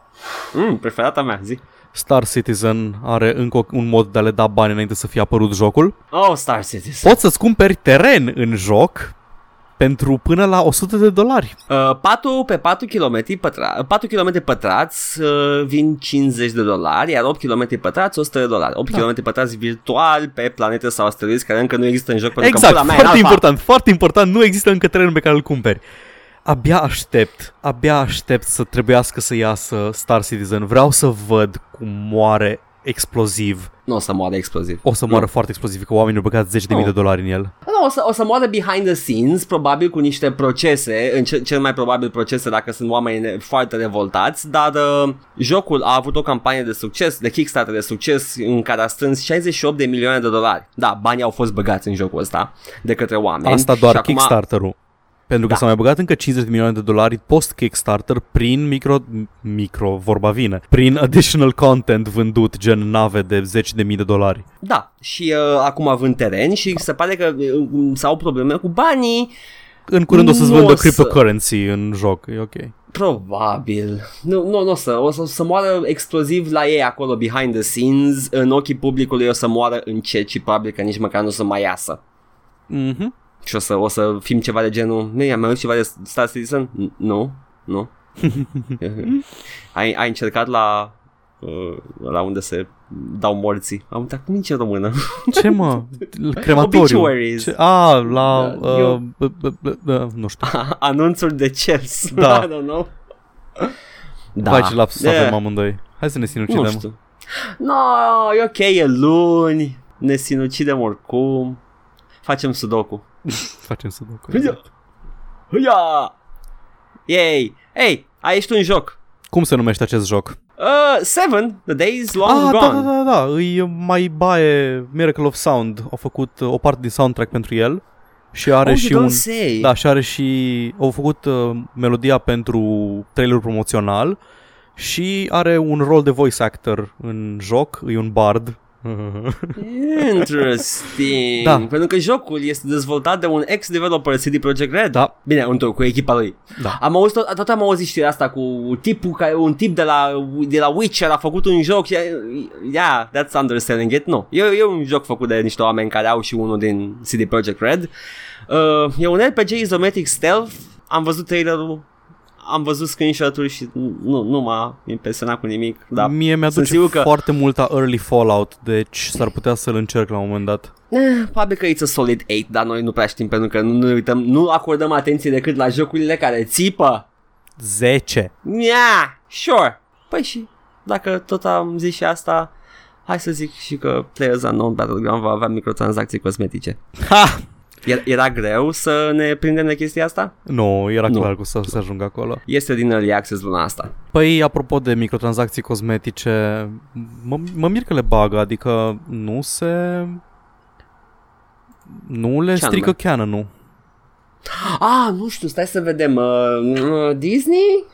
Mm, preferata mea, zi. Star Citizen are încă un mod de a le da bani înainte să fie apărut jocul. Oh, Star Citizen. Poți să-ți cumperi teren în joc pentru până la 100 de dolari. Uh, 4 pe 4 km, pătra, 4 km pătrați uh, vin 50 de dolari, iar 8 km pătrați 100 de dolari. 8 Da. km pătrați virtual pe planete sau asteroizi care încă nu există în joc pentru Exact, că pula mea e în foarte alfa. important, foarte important, nu există încă terenul pe care îl cumperi. Abia aștept, abia aștept să trebuiască să iasă Star Citizen. Vreau să văd cum moare exploziv. Nu o să moară exploziv. O să moară foarte exploziv, că oamenii au băgat 10.000 de mii Nu. de dolari în el. Nu, o să, o să moară behind the scenes, probabil cu niște procese, în ce, cel mai probabil procese dacă sunt oameni ne- foarte revoltați, dar uh, jocul a avut o campanie de succes, de Kickstarter de succes, în care a strâns 68 de milioane de dolari. Da, banii au fost băgați în jocul ăsta de către oameni. Asta doar și acum- Kickstarter-ul. Pentru că Da. s-au mai băgat încă 50 de milioane de dolari post-Kickstarter prin micro, micro, vorba vine, prin additional content vândut, gen nave de 10 de mii de dolari. Da, și uh, acum având teren și se pare că uh, s-au probleme cu banii, În curând o să-ți Nu vândă o să- cryptocurrency în joc, e ok. Probabil. Nu, nu, nu o să, o să, o să moară exploziv la ei acolo behind the scenes, în ochii publicului o să moară încet și probabil că nici măcar nu o să mai iasă. Mhm. Și o să, o să fim ceva de genul, nu, am mai auzit ceva de Star Citizen? N- Nu, nu. ai, ai încercat la uh, la unde se dau morții. Am uitat cum nici în română. Ce mă? Crematoriu. Obituaries. Ce? A, la... Da, uh, eu- b- b- b- b- nu știu. Anunțuri de CES. Da. I don't know. Da. Vai ce lapsus Yeah. avem amândoi. Hai să ne Nu sinucidem. știu. No, e ok, e luni. Ne sinucidem oricum. Facem sudoku. Facem să duc. Hâia! Hâia! Yay! Hey, ai ești un joc. Cum se numește acest joc? Uh, Seven, The Days Long ah, da, Gone. da, da, da. Îi mai baie Miracle of Sound. Au făcut uh, o parte din soundtrack pentru el. Și are oh, și you un... don't say. Da, și are și... Au făcut uh, melodia pentru trailerul promoțional și are un rol de voice actor în joc, e un bard. Interesting. Da. Pentru că jocul este dezvoltat de un ex-developer CD Projekt Red. Da. Bine, un cu echipa lui. Da. Am auzit, tot, tot am auzit știrea asta cu tipul care, un tip de la, de la Witcher a făcut un joc și, yeah, that's underselling it. Nu, e, e un joc făcut de niște oameni care au și unul din CD Projekt Red. Uh, e un RPG izometric stealth, am văzut trailerul, am văzut screenshot-uri și nu, nu m-a impresionat cu nimic. Da. Mie Sunt mi-aduce sigur că- foarte mult a early Fallout, deci s-ar putea să-l încerc la un moment dat. Eh, probabil că it's a solid 8, dar noi nu prea știm pentru că nu, ne uităm, nu acordăm atenție decât la jocurile care țipă. 10. Yeah, sure. Păi și dacă tot am zis și asta, hai să zic și că Players Unknown Battleground va avea microtransacții cosmetice. Ha! Era, era greu să ne prindem de chestia asta? Nu, era Nu. clar că o să se ajungă acolo. Este din Early Access luna asta. Păi, apropo de microtransacții cosmetice, mă, mă mir că le bagă, adică nu se... Nu le Ce strică anume? canon-ul. Ah, nu știu, stai să vedem. Uh, uh, Disney?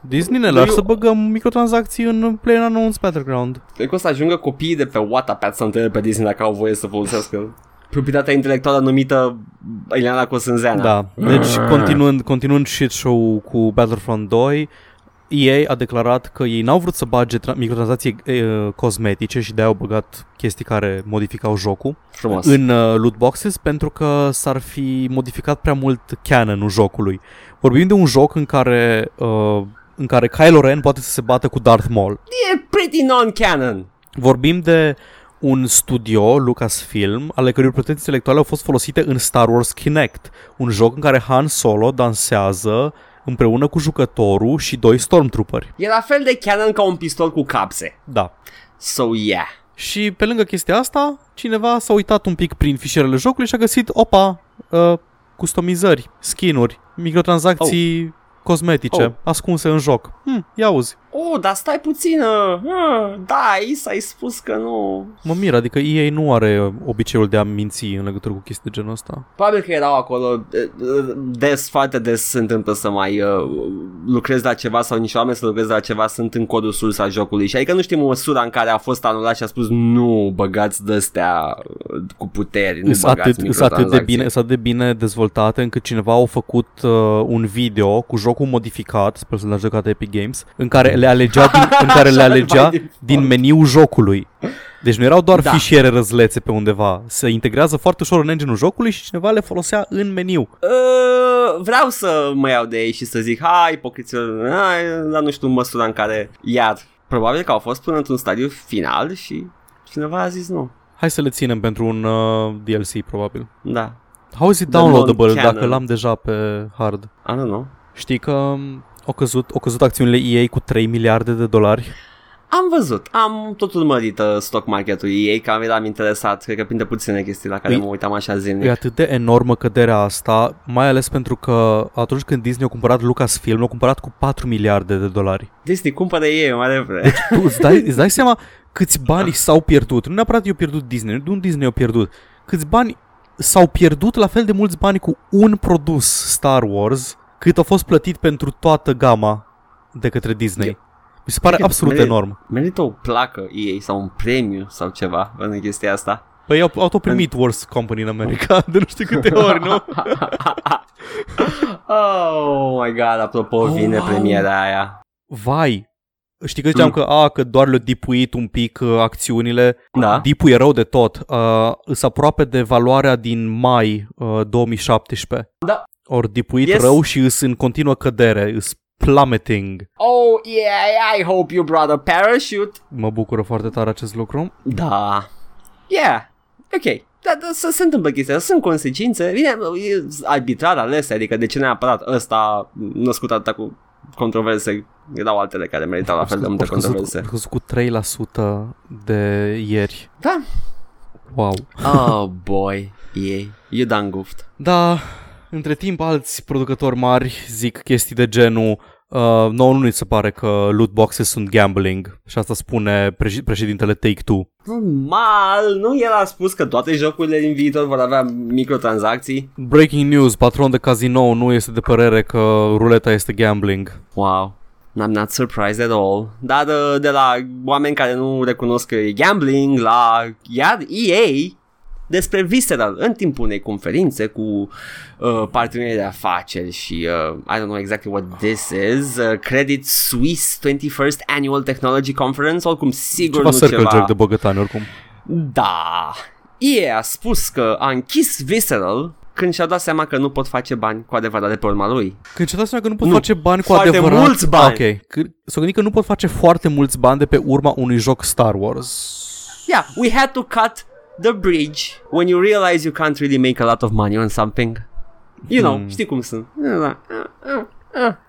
Disney ne Eu- lasă să băgăm microtransacții în PlayerUnknown's Battleground. Cred că o să ajungă copiii de pe Wattpad să întrebe pe Disney dacă au voie să folosească proprietatea intelectuală numită Ileana Cosânzeana. Da, deci continuând, continuând shit show cu Battlefront 2, EA a declarat că ei n-au vrut să bage tra- microtransacții e, cosmetice și de-aia au băgat chestii care modificau jocul Frumos. în uh, loot boxes pentru că s-ar fi modificat prea mult canonul jocului. Vorbim de un joc în care uh, în care Kylo Ren poate să se bată cu Darth Maul. E pretty non-canon. Vorbim de un studio, Lucasfilm, ale cărui proprietăți intelectuale au fost folosite în Star Wars Kinect, un joc în care Han Solo dansează împreună cu jucătorul și doi stormtrooperi. E la fel de canon ca un pistol cu capse. Da. So yeah. Și pe lângă chestia asta, cineva s-a uitat un pic prin fișierele jocului și a găsit, opa, uh, customizări, skin-uri, microtransacții cosmetice, Oh. ascunse în joc. Hm, ia auzi. Oh, dar stai puțin. Uh, uh, da, Is ai spus că nu. Mă mir, adică EA nu are obiceiul de a minți în legătură cu chestii de genul ăsta. Probabil că erau acolo uh, uh, des, foarte des se întâmplă să mai uh, lucrezi la ceva sau niște oameni să lucrezi la ceva sunt în codul sursa jocului și adică nu știm măsura în care a fost anulat și a spus nu băgați de-astea uh, cu puteri, nu Sunt atât, băgați sunt atât, de microtransacții. bine, sunt atât de bine dezvoltate încât cineva au făcut uh, un video cu jocul modificat, sper să l-a jucat Epic Games, în care le alegea din, în care le Așa, alegea by default. din meniul jocului. Deci nu erau doar Da. fișiere răzlețe pe undeva. Se integrează foarte ușor în engine-ul jocului și cineva le folosea în meniu. Uh, vreau să mă iau de ei și să zic hai ipocriților, hai, dar nu știu în măsura în care iar probabil că au fost până într-un stadiu final și cineva a zis nu. Hai să le ținem pentru un uh, DLC, probabil. Da, How is it The downloadable non-canon. dacă l-am deja pe hard? I don't know. Știi că um, au căzut, au căzut acțiunile EA cu 3 miliarde de dolari? Am văzut, am tot urmărit uh, stock marketul ei, că am eram interesat, cred că printre puține chestii la care E- mă uitam așa E zilnic. atât de enormă căderea asta, mai ales pentru că atunci când Disney a cumpărat Lucasfilm, a cumpărat cu 4 miliarde de dolari. Disney cumpără ei mai repede. Tu îți dai, îți dai seama câți bani s-au pierdut. Nu neapărat eu pierdut Disney, nu Disney a pierdut. Câți bani s-au pierdut la fel de mulți bani cu un produs Star Wars cât a fost plătit pentru toată gama de către Disney. Eu- Mi se pare Cred că absolut mere- enorm. Merită o placă ei sau un premiu sau ceva în chestia asta. Păi au, au tot primit Worst Company în America de nu știu câte ori, nu? oh my god, apropo, Oh, vine wow. premiera aia. Vai! Știi că ziceam Mm. că, a, că doar le-a dipuit un pic uh, acțiunile. Da. Dipul e rău de tot. Uh, îs aproape de valoarea din mai uh, 2017. Da. Ori dipuit Yes. rău și îs în continuă cădere. Îs plummeting. Oh yeah, I hope you brought a parachute. Mă bucură foarte tare acest lucru. Da. Yeah. Ok. Da, da, să se întâmplă chestia, sunt consecințe, bine, e arbitrar alese, adică de ce neapărat ăsta născut atâta cu controverse, erau altele care meritau la fel de multe A scăzut cu- controverse. a scăzut cu 3% de ieri. Da. Wow. Oh boy, ei, you done goofed. Da, între timp alți producători mari zic chestii de genul uh, nouă nu ni se pare că loot boxes sunt gambling și asta spune preș- președintele Take-Two. Mal, nu el a spus că toate jocurile din viitor vor avea microtransacții? Breaking news, patron de casino nu este de părere că ruleta este gambling. Wow. I'm not surprised at all. Dar de, de la oameni care nu recunosc că e gambling la iar EA despre Visceral în timpul unei conferințe cu uh, parteneri de afaceri și uh, I don't know exactly what this is uh, Credit Suisse 21st Annual Technology Conference oricum sigur Ceva nu circle ceva jerk de băgătani oricum. da EA a spus că a închis Visceral când și-au dat seama că nu pot face bani cu adevărat de pe urma lui Când ce seama că nu pot Nu, face bani cu foarte adevărat... mulți bani. Ah, Ok, Că- s-o gândit că nu pot face foarte mulți bani de pe urma unui joc Star Wars. Yeah, we had to cut the bridge when you realize you can't really make a lot of money on something. You know, Hmm. știi cum sunt.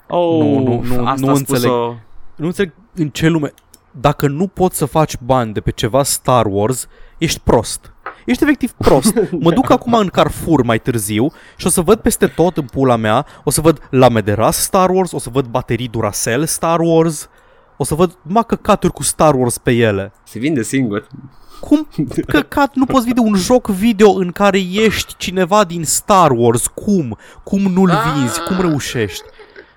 Oh, Nu, nu, nu, asta nu a înțeleg. spus-o. Nu înțeleg în ce lume... Dacă nu poți să faci bani de pe ceva Star Wars, ești prost. Ești efectiv prost. Mă duc acum în Carrefour mai târziu și o să văd peste tot în pula mea, o să văd lame de ras Star Wars, o să văd baterii Duracell Star Wars, o să văd numai căcaturi cu Star Wars pe ele. Se vinde singur. Cum căcat nu poți vinde un joc video în care ești cineva din Star Wars? Cum? Cum nu-l vinzi? Cum reușești?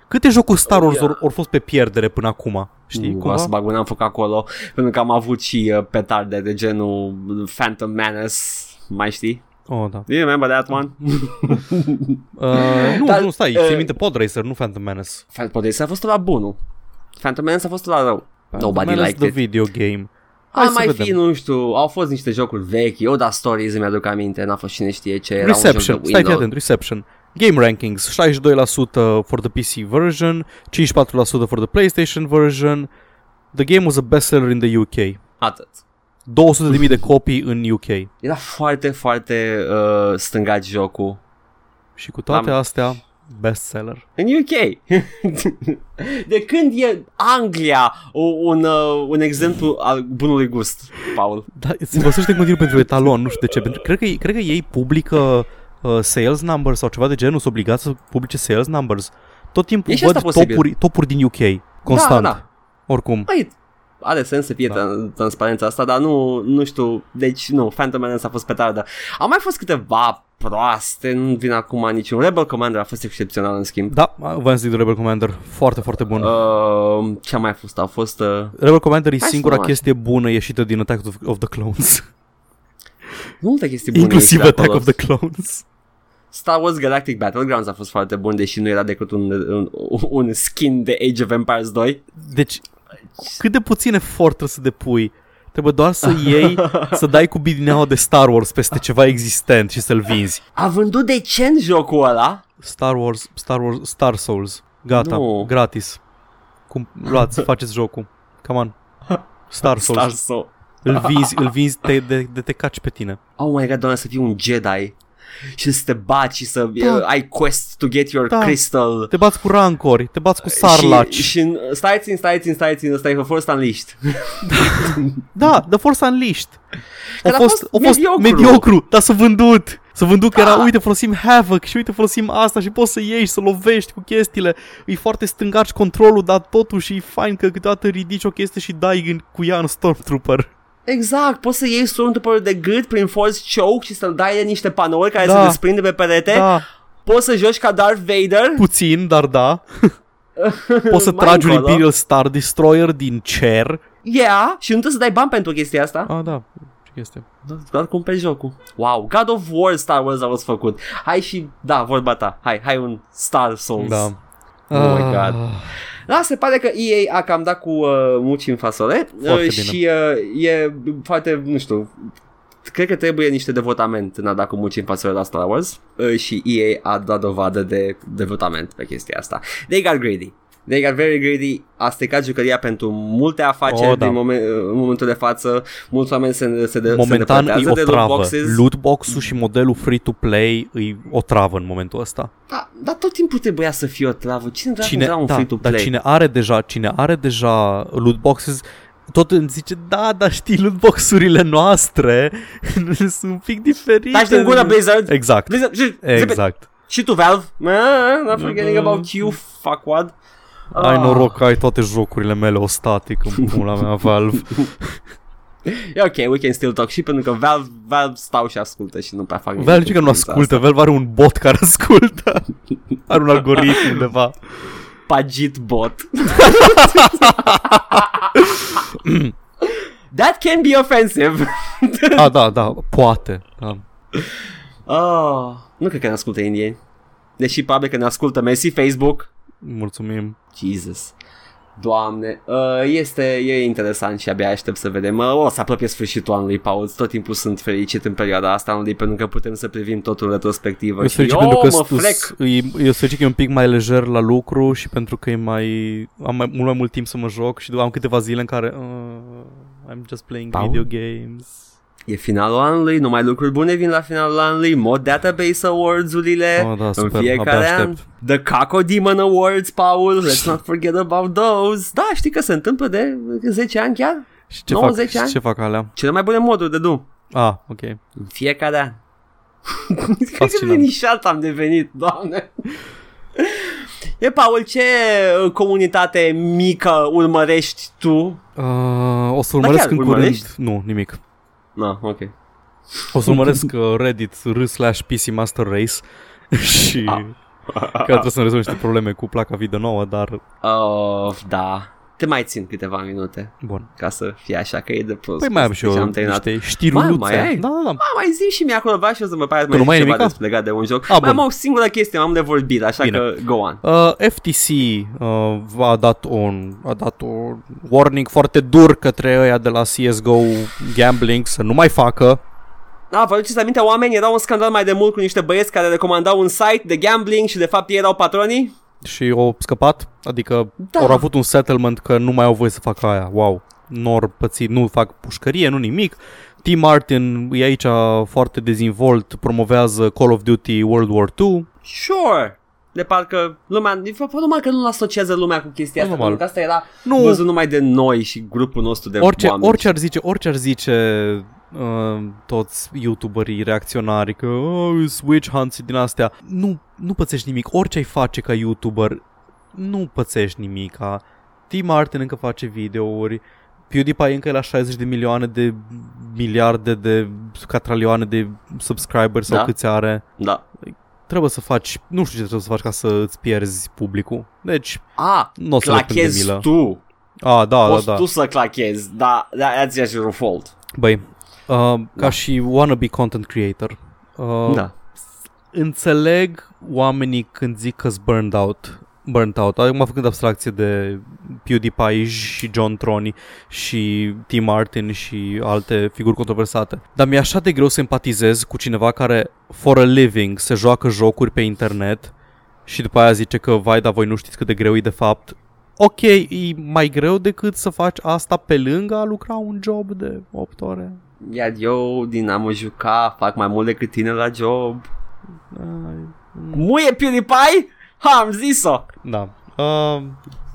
Câte jocuri Star Wars au au fost pe pierdere până acum? Știi Nu, cumva? să bag un am făcut acolo pentru că am avut și uh, petarde de genul Phantom Menace, mai știi? Oh, da. Do you remember that one? Uh, nu, Dar, nu, stai, uh, ții minte Pod Racer, nu Phantom Menace. Phantom Menace a fost la bunul. Phantom Menace a fost la rău. Nobody Menace liked the it. video game. A Hai să mai vedem. fi, nu știu, au fost niște jocuri vechi, eu da Stories îmi aduc aminte, n-a fost cine știe ce, era un Reception, joc de stai fi Windows. atent, Reception. Game rankings, 62% for the PC version, 54% for the PlayStation version. The game was a bestseller in the UK. Atât. 200.000 de copii în UK. Era foarte, foarte uh, stângat jocul. Și cu toate Am- astea, bestseller. În UK. de când e Anglia o, un, uh, un exemplu al bunului gust, Paul? Da, se folosește în continuu pentru etalon, nu știu de ce. Pentru, cred, că, cred că ei publică uh, sales numbers sau ceva de genul, sunt obligați să publice sales numbers. Tot timpul E și văd asta posibil. topuri, topuri din UK, constant. Da, da. Oricum. Păi, are sens să fie Da. da. transparența asta, dar nu, nu știu, deci nu, Phantom Menace a fost petardă. Au mai fost câteva proaste, nu vin acum niciun. Rebel Commander a fost excepțional în schimb. Da, voiam să zic de Rebel Commander. Foarte, foarte bun. Uh. Uh, ce a mai fost? A fost... Uh, Rebel Commander e Hai să singura luăm chestie bună ieșită din Attack of, of the Clones. multe chestii bune. Inclusiv ieșite Attack acolo. of the Clones. Star Wars Galactic Battlegrounds a fost foarte bun, deși nu era decât un, un, un skin de Age of Empires 2. Deci, cât de puțin efort trebuie să depui. Trebuie doar să iei, să dai cu bidineaua de Star Wars peste ceva existent și să-l vinzi. A vândut decent jocul ăla? Star Wars, Star Wars, Star Souls. Gata, Nu. gratis. Cum, luați, faceți jocul. Come on. Star Souls. Star Soul. Îl vinzi, îl vinzi de, de, de te caci pe tine. Oh my god, doamne, să fii un Jedi și să te baci și să Da. uh, ai quest to get your Da. crystal. Te bați cu rancori, te bați cu sarlaci. Și, și în- stai țin, stai țin, stai țin, ăsta e Force Unleashed. Da, The Force Unleashed. A Care a fost, fost a fost mediocru. mediocru, dar s-a vândut. S-a vândut că era, Da. uite, folosim Havoc și uite, folosim asta și poți să ieși și să lovești cu chestiile. E foarte stângaci controlul, dar totuși e fain că câteodată ridici o chestie și dai în, cu ea în Stormtrooper. Exact, poți să iei Stormtrooper de gât prin Force Choke și să-l dai de niște panouri care Da. se desprinde pe perete. Da, Poți să joci ca Darth Vader. puțin, dar da. Poți să Mai tragi un încolo. Imperial Star Destroyer din cer. Yeah, și nu trebuie să dai bani pentru chestia asta. Ah, da, ce chestie. Doar cumperi jocul. Wow, God of War Star Wars a fost făcut. Hai și, da, vorba ta. Hai, hai un Star Souls. Da. Oh my Ah, God. Da, se pare că EA a cam dat cu uh, muci în fasole Foarte uh, și uh, e foarte, nu știu, cred că trebuie niște devotament în a da cu muci în fasole la Star Wars uh, și EA a dat dovadă de devotament pe chestia asta. They got greedy. They got very greedy, a stricat jucăria pentru multe afaceri Oh, da. din moment, în momentul de față, mulți oameni se, se, de, Momentan se e depărtează o de travă. lootboxes. Lootbox-ul și modelul free-to-play e o travă în momentul ăsta. Da, dar tot timpul trebuia să fie o travă. Cine dracu Cine, vrea un da, free-to-play? dar cine are deja, cine are deja loot boxes, tot îmi zice, da, dar știi, loot boxurile noastre sunt un pic diferite. Taci din gură, Blizzard! Exact, Blizzard, și, exact. și tu, Valve. Ah, not forgetting Mhm. about you, fuckwad. Ai Ah. noroc că ai toate jocurile mele o static în pula mea Valve. E ok, we can still talk și pentru că Valve, Valve stau și ascultă și nu prea fac nimic Valve zice că nu cu privința ascultă, asta. Valve are un bot care ascultă. Are un algoritm undeva. Pagit bot. That can be offensive. Ah, da, da, poate. Da. Oh, nu cred că ne ascultă indieni. Deși probabil că ne ascultă Messi, Facebook. Mulțumim. Jesus. Doamne, uh, este e interesant și abia aștept să vedem. Uh, o să apropie sfârșitul anului, Paul. Tot timpul sunt fericit în perioada asta anului pentru că putem să privim totul retrospectivă. Eu și sunt fericit eu pentru că mă stu- frec. e- eu sunt fericit că e un pic mai lejer la lucru și pentru că e mai am mai, mult mai mult timp să mă joc și am câteva zile în care uh, I'm just playing Paul? video games. E finalul anului, numai lucruri bune vin la finalul anului, mod database awards-urile Oh, da, în super, fiecare abia an. aștept. The Caco Demon Awards, Paul, let's not forget about those. Da, știi că se întâmplă de 10 ani chiar? Și ce 90 fac, ani? și ce fac alea? Cele mai bune moduri de Doom. Ah, ok. În fiecare an. Cred că Fascinant. linișat am devenit, doamne. E, Paul, ce uh, comunitate mică urmărești tu? Uh, o să urmăresc chiar, în urmărești? curând. Nu, nimic. Na, ok. O să urmăresc uh, Reddit r slash PC Master Race și Ah. că trebuie să-mi rezolv niște probleme cu placa video nouă, dar Oh, da. Te mai țin câteva minute bun. ca să fie așa că e de prost. Păi mai am și Deci eu am terminat. niște știruliuțe. Mai- mai ai? Da, da, da. A, mai zi și mie acolo, vreau și eu să mă pare nu mai mai ai ceva nimica? despre legat de un joc. A, mai bun. am o singură chestie, am de vorbit, așa Bine. că go on. Uh, FTC uh, a dat un a dat un warning foarte dur către ăia de la CSGO gambling să nu mai facă. Da, vă aduceți aminte, oamenii erau un scandal mai de mult cu niște băieți care recomandau un site de gambling și de fapt ei erau patronii? Și au scăpat, adică Da. au avut un settlement că nu mai au voie să facă aia. Wow, nor pățit, nu fac pușcărie, nu nimic. T. Martin e aici foarte dezinvolt, promovează Call of Duty World War 2. Sure. De parcă lumea, de fapt, numai că nu asociază lumea cu chestia asta, Normal. pentru că asta era Nu, văzut numai de noi și grupul nostru de orice, oameni. orice ar zice, orice ar zice uh, toți youtuberii reacționari că oh, Switch hunts din astea, nu, nu pățești nimic. Orice ai face ca youtuber, nu pățești nimic. T. Martin încă face videouri, PewDiePie încă e la 60 de milioane de miliarde de catralioane de subscribers sau Da. câți are. Da. Trebuie să faci, nu știu ce trebuie să faci ca să îți pierzi publicul. Deci, A, nu o să le prind de clachezi milă. tu. A, da, da, Poți da. tu să clachezi, da, da, that's your fault. Băi, uh, ca Da. și wannabe content creator, uh, Da. înțeleg oamenii când zic că burned out, Burnt Out. Acum făcând abstracție de PewDiePie și John Troni și Tim Martin și alte figuri controversate. Dar mi-e așa de greu să empatizez cu cineva care, for a living, se joacă jocuri pe internet și după aia zice că, vai, dar voi nu știți cât de greu e de fapt. Ok, e mai greu decât să faci asta pe lângă a lucra un job de 8 ore. Iar eu din a mă juca fac mai mult decât tine la job. Ai, Muie PewDiePie? Ha, am zis-o! Da. Uh,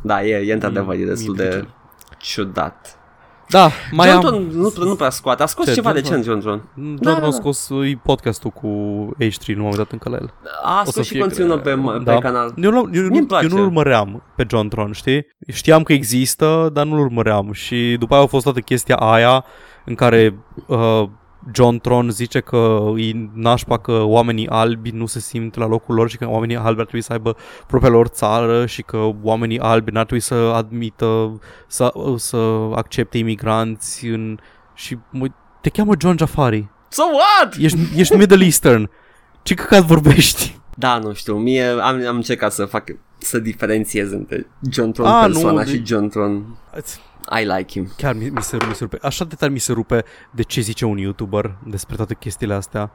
Da, e, e într-adevăr, e Mi- destul mi-e de ciudat. da, mai John am... Tron nu, nu prea scoate, a scos Ce, ceva John recent John Tron. Doar Da, da, da, a da. scos uh, podcastul cu H3, nu m-am uitat încă la el. A O să scos și fie conținut pe, cre- pe da. canal. Eu, nu, eu, Mie-mi nu, place. eu nu urmăream pe John Tron, știi? Știam că există, dar nu-l urmăream. Și după aia a fost toată chestia aia în care uh, John Tron zice că e nașpa că oamenii albi nu se simt la locul lor și că oamenii albi ar trebui să aibă propria lor țară și că oamenii albi n-ar trebui să admită, să, să accepte imigranți în... și mă, te cheamă John Jafari. So what? Ești, ești Middle Eastern. Ce căcat vorbești? Da, nu știu, mie am, am încercat să fac să diferențiez între John Tron A, persoana nu, și de- John Tron I like him. Chiar mi, mi, se, mi se rupe. Așa de tare mi se rupe de ce zice un YouTuber despre toate chestiile astea.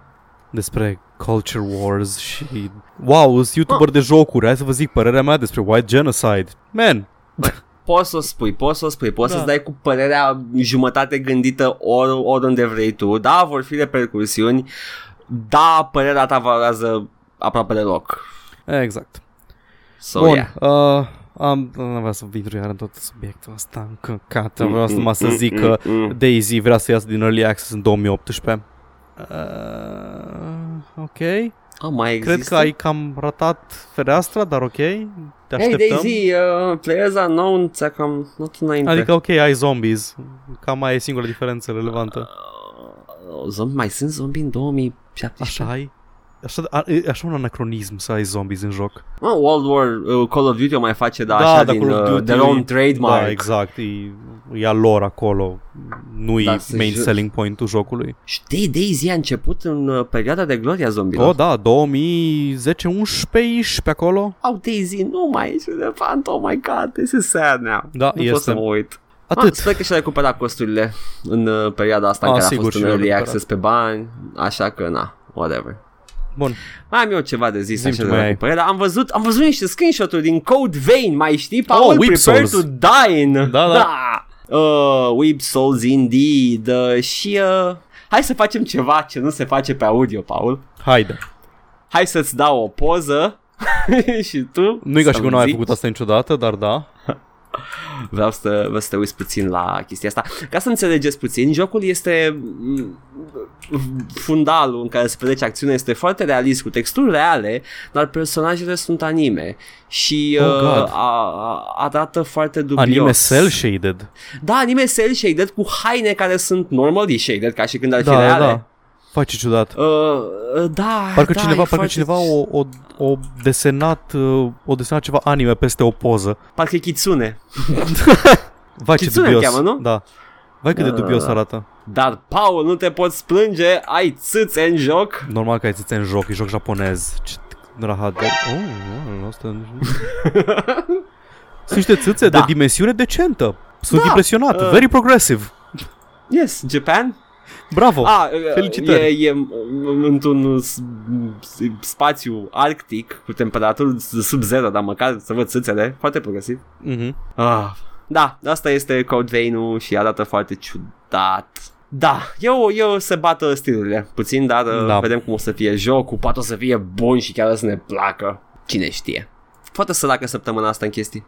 Despre culture wars și... Wow, sunt YouTuber de jocuri, hai să vă zic părerea mea despre white genocide. Man, Poți să o spui, poți să o spui, poți Da. să-ți dai cu părerea jumătate gândită ori, oriunde vrei tu. Da, vor fi repercursiuni. Da, părerea ta valorează aproape deloc. exact. So, Bun, yeah. uh, am, nu vreau să intru iar în tot subiectul ăsta încăcat. Vreau să numai să zic că Mm, mm. Daisy vrea să iasă din Early Access în 2018. Uh, ok. Oh, mai există? Cred că ai cam ratat fereastra, dar ok. Te Hey așteptăm. Daisy, uh, players unknown, ți-am not înainte. Adică ok, ai zombies. Cam mai e singura diferență relevantă. Uh, zombi, mai sunt zombie în 2017? Așa ai? Așa, a, e așa un anacronism să ai zombies în joc. Oh, World War, uh, Call of Duty o mai face, da, Da, așa dar din Call of uh, Duty their own trademark. Da, exact. E, e a lor acolo. Nu Da, e să main jur. selling point-ul jocului. Știi, Daisy a început în uh, perioada de gloria zombilor. Oh, da, 2010-11 pe acolo. Oh, Daisy, nu mai ești de fan, oh my god, this is sad now. Da, nu pot este. să mă uit. Atât. Ah, sper că și-a recuperat costurile în uh, perioada asta în Ah, care sigur, a fost în și-a early recuperat. access pe bani, așa că na, whatever. Bun. Mai am eu ceva de zis Zi-mi așa ce de mai la ai. cumpărare, dar am văzut, am văzut niște screenshot-uri din Code Vein, mai știi, Paul? Oh, Whip Prepare Souls. to die in. Da, da. Uh, Whip Souls indeed. Uh, și uh, hai să facem ceva ce nu se face pe audio, Paul. Haide. Hai să-ți dau o poză și tu Nu e ca și să-mi cum nu ai zici. făcut asta niciodată, dar da. Vreau să, vreau să te uiți puțin la chestia asta. Ca să înțelegeți puțin, jocul este mm, fundalul în care se petrece acțiunea este foarte realist, cu texturi reale, dar personajele sunt anime și Oh, uh, God. a, a, arată foarte dubios. Anime cel shaded. Da, anime cel shaded cu haine care sunt normally shaded, ca și când ar fi Da, da, reale. da. Face ciudat. Uh, uh, da, Parcă da, cineva, e parcă foarte- cineva o, o, o desenat, uh, o desenat ceva anime peste o poză. Parcă e Kitsune. Vai ce Kitsune dubios. îl cheamă, nu? Da. Vai cât de Da, dubios da, da. arată. Dar, Paul, nu te poți plânge, ai țâțe în joc. Normal că ai țâțe în joc, e joc japonez. Ce rahat de... Oh, wow, asta... Sunt niște țâțe Da. de dimensiune decentă. Sunt Da. impresionat. Uh. Very progressive. Yes, Japan. Bravo. Ah, felicitări. E, e m- într-un s- s- spațiu arctic cu temperaturi sub zero, dar măcar să văd țâțele, foarte progresiv. Mhm. Ah. Da, asta este Code Vein-ul și arată foarte ciudat. Da, eu, eu se bată stilurile puțin, dar Da. da. vedem cum o să fie jocul, poate o să fie bun și chiar o să ne placă. Cine știe. Poate să dacă săptămâna asta în chestii.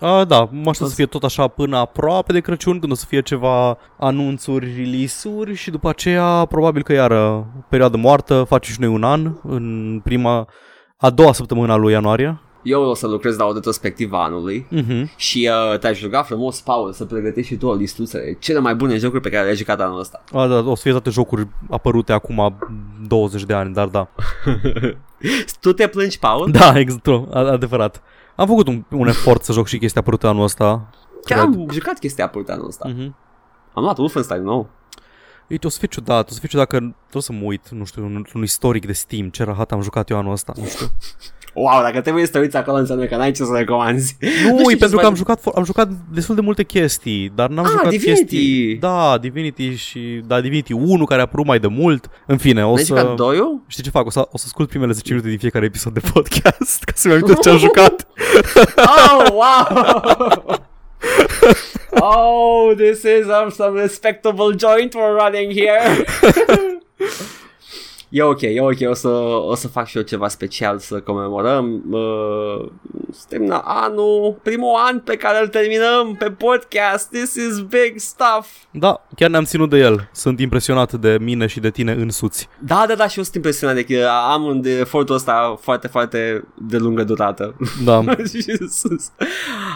Uh, da, mă aștept O să să- fie tot așa până aproape de Crăciun, când o să fie ceva anunțuri, release-uri și după aceea probabil că iară perioadă moartă, facem și noi un an în prima, a doua săptămână a lui ianuarie. Eu o să lucrez la o retrospectivă a anului Mhm. și uh, te-aș ruga frumos, Paul, să pregătești și tu o listuță de cele mai bune jocuri pe care le-ai jucat anul ăsta. A, da, o să fie toate jocuri apărute acum 20 de ani, dar da. tu te plângi, Paul? Da, exact, a- adevărat. Am făcut un, un efort să joc și chestia apărute anul ăsta. Chiar cred. am jucat chestia apărută anul ăsta. Mhm. Am luat Wolfenstein nou. Uite, o să fie ciudat, o să fie ciudat că trebuie să mă uit, nu știu, un, un istoric de Steam, ce rahat am jucat eu anul ăsta, nu știu. Wow, dacă trebuie să te uiți acolo înseamnă că n-ai ce să recomanzi. Nu, știi e ce pentru să că am faci? jucat, fo- am jucat destul de multe chestii, dar n-am Ah, jucat Divinity. chestii... Da, Divinity și... Da, Divinity 1 care a apărut mai de mult. În fine, o N-ai să... jucat doiul? Știi ce fac? O să, o să ascult primele 10 minute din fiecare episod de podcast ca să-mi amintesc ce am jucat. Oh, wow! oh, this is um, some respectable joint we're running here. E ok, e ok, o să, o să fac și eu ceva special să comemorăm. Uh, suntem la anul, primul an pe care îl terminăm pe podcast. This is big stuff. Da, chiar ne-am ținut de el. Sunt impresionat de mine și de tine însuți. Da, da, da, și eu sunt impresionat de că am un de efortul ăsta foarte, foarte de lungă durată. Da. Jesus.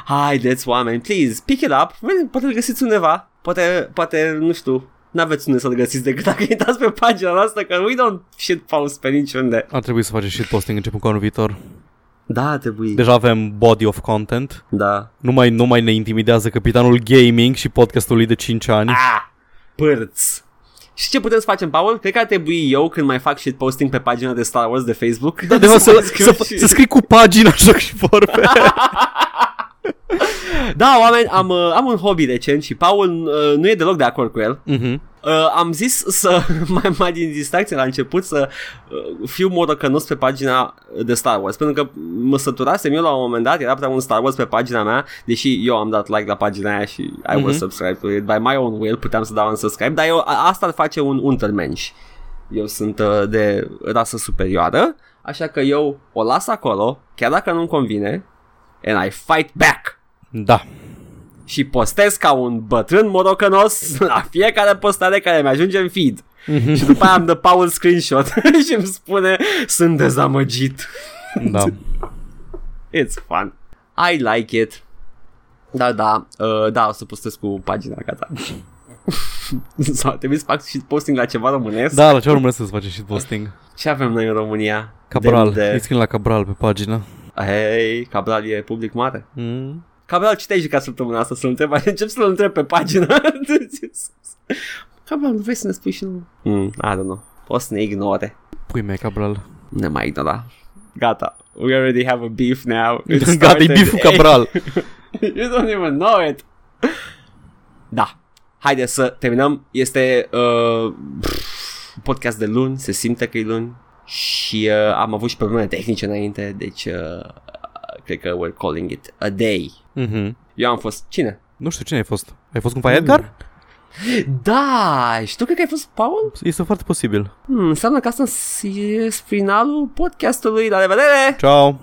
Haideți, oameni, please, pick it up. Bine, Poate îl găsiți undeva. Poate, poate, nu știu, n-aveți unde să-l găsiți decât dacă intrați pe pagina noastră, că we don't shit post pe niciunde. Ar trebui să facem și posting începând cu anul viitor. Da, ar trebui. Deja avem body of content. Da. Nu mai, nu mai ne intimidează capitanul gaming și podcastul lui de 5 ani. Ah, pârț. Și ce putem să facem, Paul? Cred că ar trebui eu când mai fac shit posting pe pagina de Star Wars de Facebook. Da, de fapt, să, mai scriu să, și- să scrii cu pagina joc și vorbe. Da, oameni, am, uh, am un hobby recent și Paul uh, nu e deloc de acord cu el. Mhm. Uh, am zis să, mai, mai din distracție la început, să uh, fiu morocănos pe pagina de Star Wars, pentru că mă săturasem eu la un moment dat, era prea un Star Wars pe pagina mea, deși eu am dat like la pagina aia și I will Mhm. subscribe to it by my own will, puteam să dau un subscribe, dar eu, a- asta ar face un untermensch. Eu sunt uh, de rasă superioară, așa că eu o las acolo, chiar dacă nu-mi convine, and I fight back Da. și postez ca un bătrân morocănos la fiecare postare care mi ajunge în feed. și după aia îmi dă Paul screenshot și îmi spune sunt dezamăgit. Da. It's fun. I like it. Da, da, uh, da, o să postez cu pagina, gata. Sau trebuie să fac și posting la ceva românesc. Da, la ce urmă să facem și posting? Ce avem noi în România? Cabral. De, Îi de... scrie la Cabral pe pagină. Hei, Cabral e public mare. Mm. Cabral, ce te-ai jucat săptămâna asta să-l întreb? Încep să-l întreb pe pagină. Cabral, nu vrei să ne spui și nu? Mm, I don't know. Poți să ne ignore. Pui mei, Cabral. Ne mai ignora. Gata. We already have a beef now. It Gata, e started. biful Cabral. you don't even know it. Da. Haideți să terminăm. Este uh, pff, podcast de luni. Se simte că e luni. Și uh, am avut și probleme tehnice înainte. Deci uh, cred că we're calling it a day. Mhm. Eu am fost... Cine? Nu știu cine ai fost. Ai fost cumva Edgar? Da, și tu cred că ai fost Paul? Este foarte posibil. Hmm, înseamnă că asta e finalul podcastului. La revedere! Ciao.